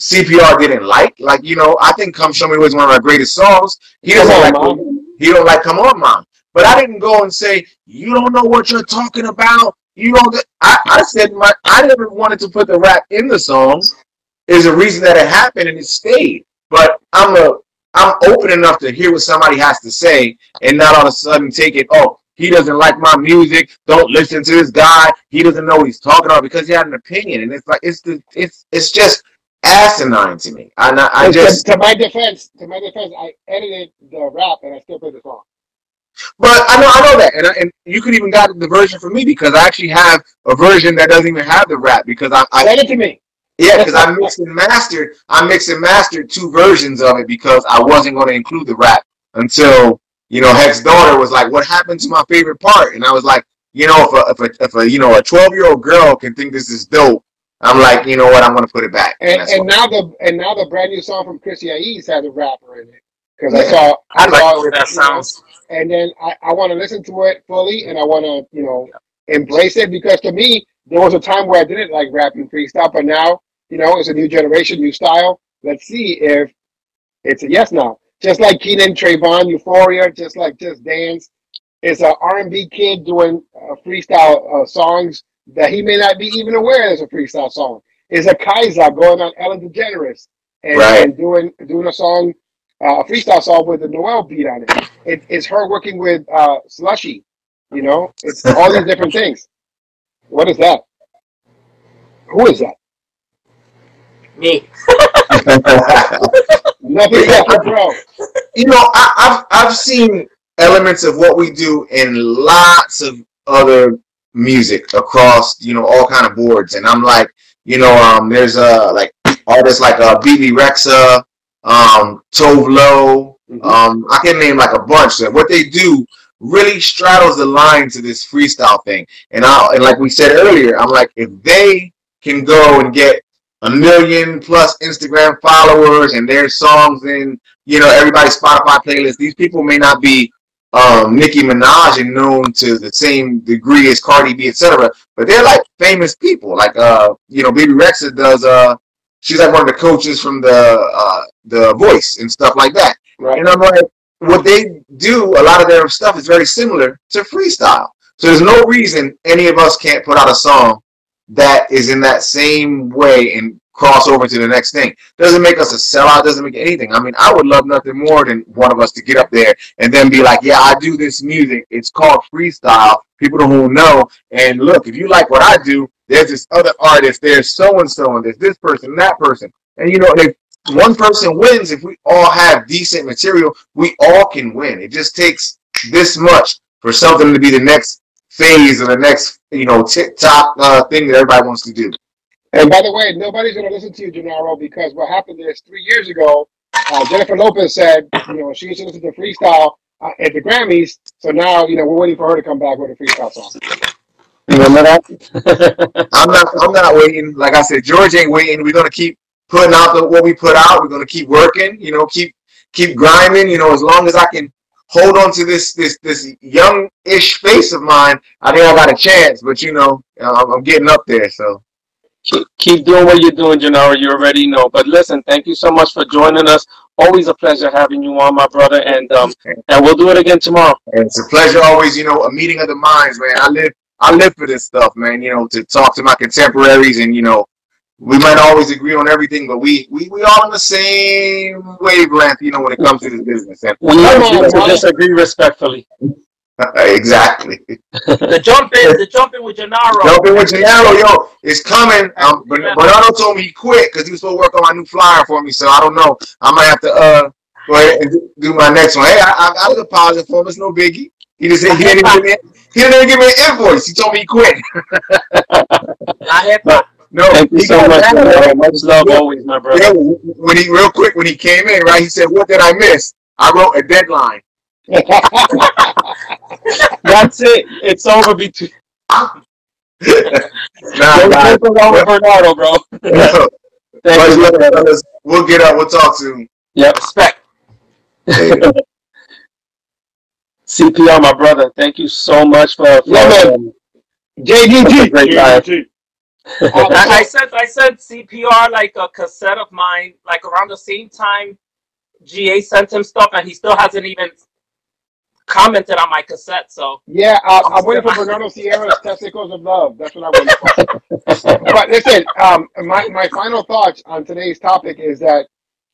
Speaker 4: CPR didn't like. Like you know, I think "Come Show Me" was one of our greatest songs. He doesn't
Speaker 2: on,
Speaker 4: like.
Speaker 2: Mom.
Speaker 4: He don't like "Come On, Mom." But I didn't go and say you don't know what you're talking about. You that I, I said my I never wanted to put the rap in the song. Is a reason that it happened and it stayed. But I'm a I'm open enough to hear what somebody has to say and not all of a sudden take it. Oh, he doesn't like my music. Don't listen to this guy. He doesn't know what he's talking about because he had an opinion. And it's like it's the it's it's just asinine to me. I not- I
Speaker 2: And to-
Speaker 4: just
Speaker 2: to, my defense, to my defense, I edited the rap and I still played the song.
Speaker 4: But I know, I know that, and, I- and you could even got the version for me because I actually have a version that doesn't even have the rap because I, I
Speaker 2: Send it to me.
Speaker 4: yeah, because I mixed and mastered, I mixed and mastered two versions of it because I wasn't going to include the rap until you know Heck's daughter was like, "What happened to my favorite part?" And I was like, you know, if a if a, if a you know a twelve year old girl can think this is dope, I'm like, you know what, I'm going to put it back.
Speaker 2: And,
Speaker 4: that's
Speaker 2: and now the and now the brand new song from Chrissy Aes has a rapper in it because I saw
Speaker 5: I like
Speaker 2: saw
Speaker 5: the way
Speaker 2: it,
Speaker 5: that
Speaker 2: you know,
Speaker 5: sounds.
Speaker 2: and then I, I want to listen to it fully and I want to you know embrace it because to me there was a time where I didn't like rap and freestyle, but now you know it's a new generation, new style. Let's see if it's a yes now. Just like Keenan Trayvon, Euphoria, just like Just Dance, it's a R&B kid doing uh, freestyle uh, songs that he may not be even aware is a freestyle song. Is a Kaiser going on Ellen DeGeneres and,
Speaker 4: Right.
Speaker 2: and doing doing a song, uh, a freestyle song with the Noel beat on it. it it's her working with uh, Slushy. You know, it's all these different things. What is that? Who is that?
Speaker 5: Me.
Speaker 2: Nothing
Speaker 4: Yeah.
Speaker 2: but bro.
Speaker 4: you know, I, I've I've seen elements of what we do in lots of other music across, you know, all kind of boards, and I'm like, you know, um, there's uh like artists like uh Bebe Rexha, um, Tove Lo, um, I can name like a bunch. That what they do really straddles the line to this freestyle thing, and I and like we said earlier, I'm like, if they can go and get a million plus Instagram followers and their songs in you know everybody's Spotify playlist. These people may not be um, Nicki Minaj and known to the same degree as Cardi B, etc. But they're like famous people. Like uh, you know, Bebe Rexha does. Uh, she's like one of the coaches from the uh, the Voice and stuff like that.
Speaker 2: Right.
Speaker 4: And I'm like, what they do, a lot of their stuff is very similar to freestyle. So there's no reason any of us can't put out a song that is in that same way and cross over to the next thing. Doesn't make us a sellout, doesn't make anything. I mean, I would love nothing more than one of us to get up there and then be like, yeah, I do this music. It's called freestyle. People don't know. And look, if you like what I do, there's this other artist, there's so and so, and there's this person, that person. And you know, if one person wins, if we all have decent material, we all can win. It just takes this much for something to be the next phase or the next, you know, TikTok uh, thing that everybody wants to do.
Speaker 2: And by the way, nobody's going to listen to you, Jenaro, because what happened is three years ago, uh, Jennifer Lopez said, you know, she used to listen to freestyle uh, at the Grammys. So now, you know, we're waiting for her to come back with a freestyle song.
Speaker 1: Remember that?
Speaker 4: I'm not. I'm not waiting. Like I said, George ain't waiting. We're gonna keep putting out the, what we put out. We're gonna keep working. You know, keep keep grinding. You know, as long as I can hold on to this this this young-ish face of mine, I think I got a chance. But you know, I'm, I'm getting up there. So
Speaker 1: keep, keep doing what you're doing, Jenaro. You already know. But listen, thank you so much for joining us. Always a pleasure having you on, my brother. And um, and we'll do it again tomorrow.
Speaker 4: it's a pleasure always. You know, a meeting of the minds, man. I live I live for this stuff, man. You know, to talk to my contemporaries and you know. We might always agree on everything, but we, we, we all on the same wavelength, you know, when it comes to this business. And
Speaker 1: We
Speaker 2: Come on,
Speaker 1: agree to disagree respectfully.
Speaker 4: exactly.
Speaker 5: The jumping, the jumping with Jenaro.
Speaker 4: Jumping with Jenaro, yo, it's coming. Um, Bern- Bernardo told me he quit because he was supposed to work on my new flyer for me. So I don't know. I might have to uh go ahead and do- do my next one. Hey, I, I got a deposit for him. It's no biggie. He just he didn't even give me he didn't even give me an invoice. He told me he quit.
Speaker 5: I hip hop.
Speaker 4: No,
Speaker 1: Thank you so much,
Speaker 4: mad at
Speaker 1: Jenaro.
Speaker 4: me.
Speaker 1: Much love
Speaker 4: Yeah.
Speaker 1: always, my brother.
Speaker 4: Yeah, when he real quick when he came in, right? He said, "What did I miss?" I wrote a deadline.
Speaker 1: That's it. It's over between.
Speaker 4: Nah,
Speaker 1: Don't
Speaker 4: nah.
Speaker 1: take along with Bernardo, bro.
Speaker 4: Much
Speaker 1: Thank you.
Speaker 4: love, fellas. We'll get out. We'll talk soon.
Speaker 1: Yep.
Speaker 5: Respect.
Speaker 1: CPR, my brother. Thank you so much for. for
Speaker 2: Yeah, man.
Speaker 1: um,
Speaker 2: JDT.
Speaker 1: That's a great guy.
Speaker 2: Um,
Speaker 5: I, I
Speaker 2: so,
Speaker 5: I sent CPR like a cassette of mine, like around the same time GA sent him stuff, and he still hasn't even commented on my cassette. So
Speaker 2: yeah, uh, I'm waiting for Bernardo Sierra's Testicles of Love. That's what I'm waiting for. But listen, um, my, my final thoughts on today's topic is that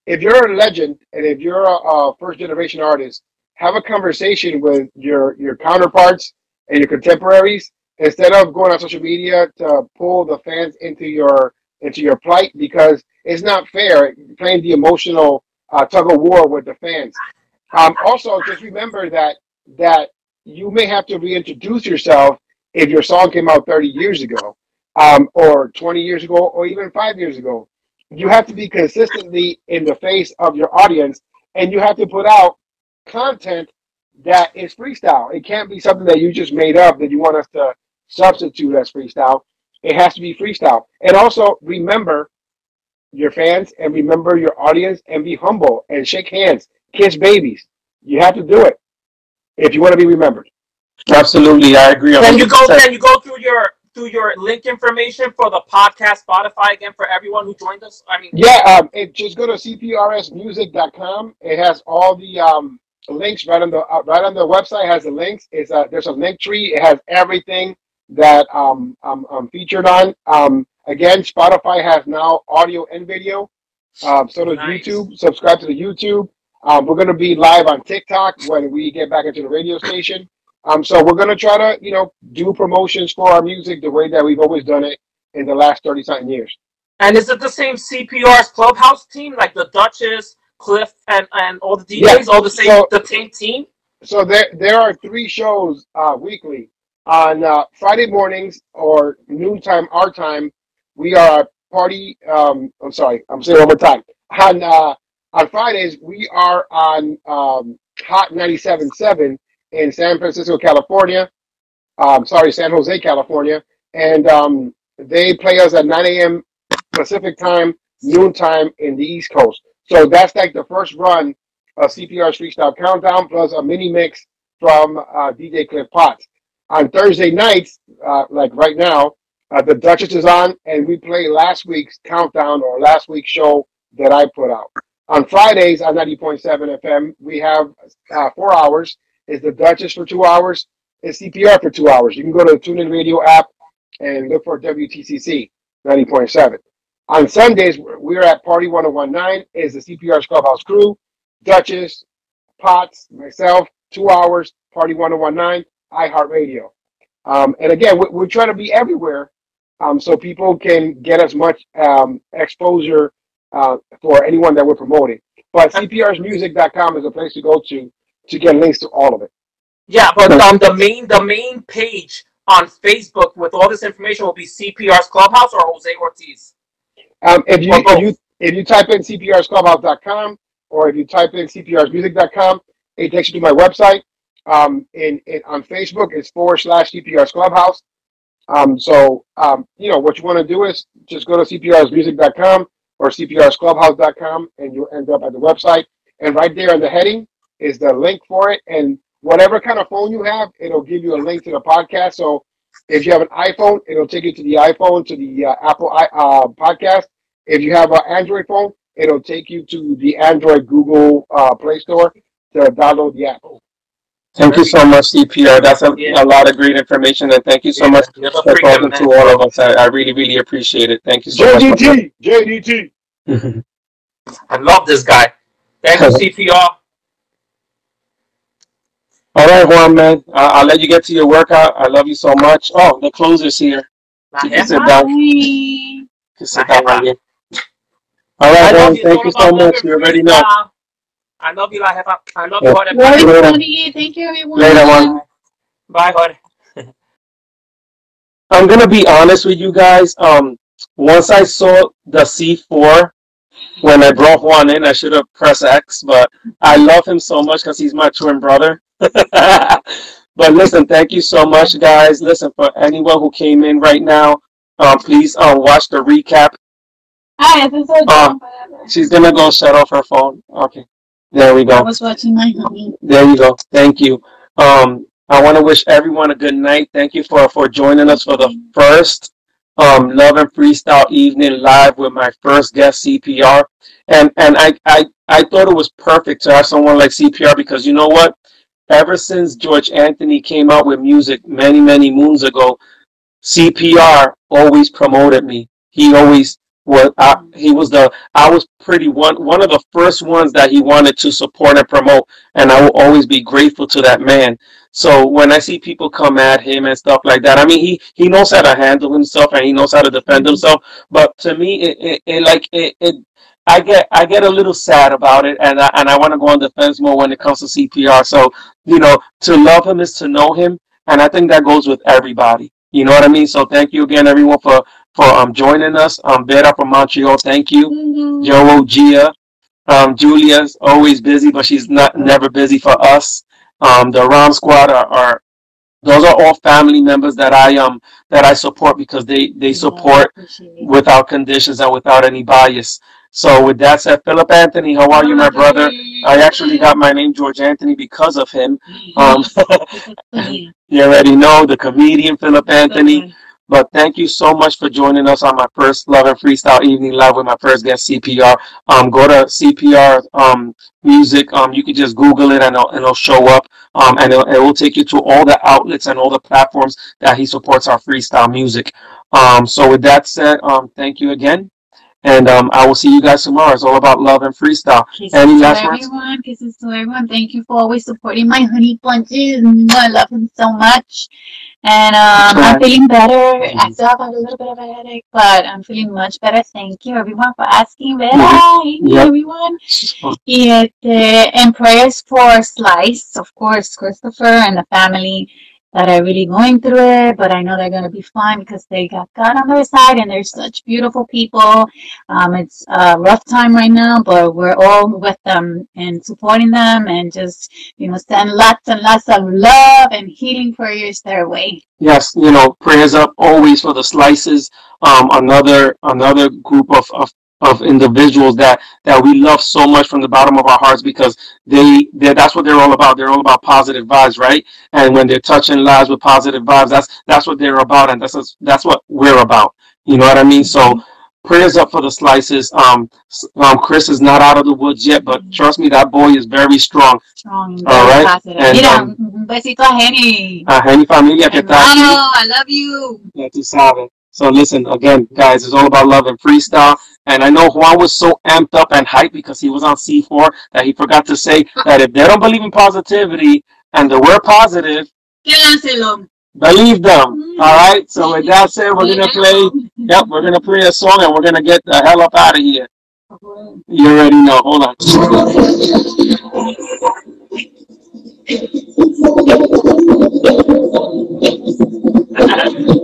Speaker 2: if you're a legend and if you're a, a first generation artist, have a conversation with your, your counterparts and your contemporaries instead of going on social media to pull the fans into your into your plight because it's not fair playing the emotional uh, tug of war with the fans. Um, also, just remember that that you may have to reintroduce yourself if your song came out 30 years ago, um, or 20 years ago, or even five years ago. You have to be consistently in the face of your audience, and you have to put out content that is freestyle. It can't be something that you just made up that you want us to substitute as freestyle. It has to be freestyle. And also remember your fans and remember your audience and be humble and shake hands, kiss babies. You have to do it if you want to be remembered.
Speaker 1: Absolutely, I agree.
Speaker 5: can you go can you go through your through your link information for the podcast Spotify again for everyone who joined us? I mean,
Speaker 2: Yeah, um, it, just go to cprsmusic.com. It has all the um, links right on the uh, right on the website. Has the links. It's a, there's a link tree. It has everything that um, I'm, I'm featured on. Um, again, Spotify has now audio and video. Um, so does
Speaker 5: Nice.
Speaker 2: YouTube. Subscribe to the YouTube. Um, we're going to be live on TikTok when we get back into the radio station. Um, so we're going to try to, you know, do promotions for our music the way that we've always done it in the last 30 something years.
Speaker 5: and is it the same CPR's clubhouse team, like the Duchess, Cliff, and and all the DJs,
Speaker 2: Yeah,
Speaker 5: all the same
Speaker 2: so-
Speaker 5: the same team?
Speaker 2: So there there are three shows uh, weekly. On uh, Friday mornings or noontime our time, we are party. Um, I'm sorry, I'm saying one more time. On uh, on Fridays, we are on um, Hot 97.7 in San Francisco, California. Um, sorry, San Jose, California, and um, they play us at 9 a.m. Pacific time, noontime in the East Coast. So that's like the first run of CPR Street Freestyle Countdown plus a mini mix from uh, DJ Cliff Potts. On Thursday nights, uh, like right now, uh, the Duchess is on, and we play last week's countdown or last week's show that I put out. On Fridays on 90.7 FM, we have uh, four hours. Is the Duchess for two hours? Is CPR for two hours? You can go to the TuneIn Radio app and look for WTCC 90.7. On Sundays, we're at Party 1019. Is the CPR's Clubhouse crew, Duchess, Potts, myself, two hours, Party 1019, iHeartRadio. Um, and again, we, we're trying to be everywhere um, so people can get as much um, exposure uh, for anyone that we're promoting. But CPRsmusic.com is a place to go to to get links to all of it.
Speaker 5: Yeah, but um, the main the main page on Facebook with all this information will be CPR's Clubhouse or Jose Ortiz.
Speaker 2: Um, if you if you if you type in cprsclubhouse.com or if you type in cprsmusic.com, it takes you to my website. Um, in, in on Facebook, it's forward slash CPR's Clubhouse. Um, so um, you know what you want to do is just go to cprsmusic.com or cprsclubhouse.com, and you'll end up at the website. And right there in the heading is the link for it. And whatever kind of phone you have, it'll give you a link to the podcast. So if you have an iPhone, it'll take you to the iPhone to the uh, Apple uh, podcast. If you have an Android phone, it'll take you to the Android Google uh, Play Store to download the app.
Speaker 1: Thank you so much, CPR. That's a,
Speaker 5: Yeah.
Speaker 1: a lot of great information, and thank you so
Speaker 5: Yeah,
Speaker 1: much for talking to all of us. I, I really, really appreciate it. Thank you so much.
Speaker 2: JDT, JDT.
Speaker 5: I love this guy. Thank you, CPR.
Speaker 1: all right, Juan, man. Uh, I'll let you get to your workout. I love you so much. Oh, the closer's here. You can sit down. You can sit down right here. All
Speaker 5: I
Speaker 1: Juan. Thank you so much.
Speaker 5: living
Speaker 1: You already know.
Speaker 5: Freestyle. I love you, like I love
Speaker 1: Yeah.
Speaker 5: you, Jorge.
Speaker 1: Later.
Speaker 6: Later, Jorge. Thank you, everyone.
Speaker 1: Later, Juan.
Speaker 5: Bye, Jorge.
Speaker 1: I'm gonna be honest with you guys. Um, once I saw the C4 when I brought Juan in, I should have pressed X, but I love him so much because he's my twin brother. but listen, thank you so much, guys. Listen, for anyone who came in right now, um, please um, watch the recap.
Speaker 6: Hi, this is
Speaker 1: Um,
Speaker 6: John.
Speaker 1: She's gonna go shut off her phone. Okay, there we
Speaker 6: I
Speaker 1: go.
Speaker 6: was watching my honey.
Speaker 1: There you go. Thank you. Um, I want to wish everyone a good night. Thank you for for joining us for the first um, Love and Freestyle Evening live with my first guest CPR, and and I I I thought it was perfect to have someone like CPR because you know what, ever since George Anthony came out with music many many moons ago, CPR always promoted me. He always was I, he was the I was pretty one one of the first ones that he wanted to support and promote, and I will always be grateful to that man. So when I see people come at him and stuff like that, I mean he he knows how to handle himself and he knows how to defend mm-hmm. himself. But to me, it, it, it like it, it I get I get a little sad about it, and I, and I want to go on defense more when it comes to CPR. So you know, to love him is to know him, and I think that goes with everybody. You know what I mean? So thank you again, everyone, for for um joining us. Um, Vera from Montreal, thank you.
Speaker 6: Mhm.
Speaker 1: Joe Gia, um, Julia's always busy, but she's not never busy for us. Um, the Ram Squad are, are those are all family members that I um that I support because they they support without conditions and without any bias. So with that said, Philip Anthony, how are you, my brother? I actually got my name George Anthony because of him. Um, you already know the comedian Philip Anthony. But thank you so much for joining us on my first Love and Freestyle Evening Live with my first guest, CPR. Um, go to CPR um, music. Um, you can just Google it and it'll, and it'll show up. Um, and it'll, it will take you to all the outlets and all the platforms that he supports our freestyle music. Um, so with that said, um, thank you again. And um, I will see you guys tomorrow. It's all about love and freestyle.
Speaker 6: Kisses
Speaker 1: Any
Speaker 6: to
Speaker 1: last words?
Speaker 6: everyone. Kisses to everyone. Thank you for always supporting my honey bunches. I love him so much. And um, I'm feeling better. I still have a little bit of a headache, but I'm feeling much better. Thank you, everyone, for asking. Thank you,
Speaker 1: Yep.
Speaker 6: everyone. Y, este, and prayers for Slice, of course, Christopher and the family that are really going through it, but I know they're going to be fine because they got God on their side and they're such beautiful people. Um, it's a rough time right now, but we're all with them and supporting them and just, you know, send lots and lots of love and healing prayers their way.
Speaker 1: Yes, you know, prayers up always for the slices. Um, another another group of, of of individuals that that we love so much from the bottom of our hearts because they that's what they're all about. They're all about positive vibes, right? And when they're touching lives with positive vibes, that's that's what they're about, and that's that's what we're about. You know what I mean? So prayers up for the slices. Um, um, Chris is not out of the woods yet, but trust me, that boy is very strong.
Speaker 6: Strong
Speaker 1: All
Speaker 6: very
Speaker 1: right.
Speaker 6: positive.
Speaker 1: And,
Speaker 6: Mira,
Speaker 1: um,
Speaker 6: un besito a Jenny.
Speaker 1: Uh, Jenny familia, ¿qué tal?
Speaker 6: Hermano, I love you.
Speaker 1: Ya tú sabes. So listen, again, guys, it's all about love and freestyle. And I know Juan was so amped up and hyped because he was on C4 that he forgot to say that if they don't believe in positivity and that we're positive, believe them. Mm-hmm. All right. So with mm-hmm. that said, we're gonna play. Yep, we're gonna play a song and we're gonna get the hell up out of here. You already know. Hold on.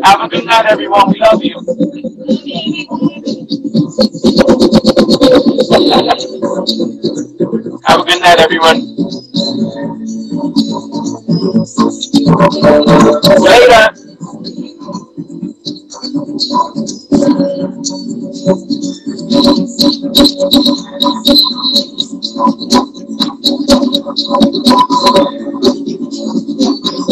Speaker 1: Have a good night, everyone. We love you. Have a good night, everyone. Later. Thank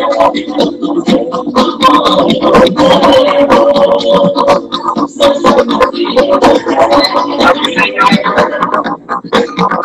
Speaker 1: Thank you.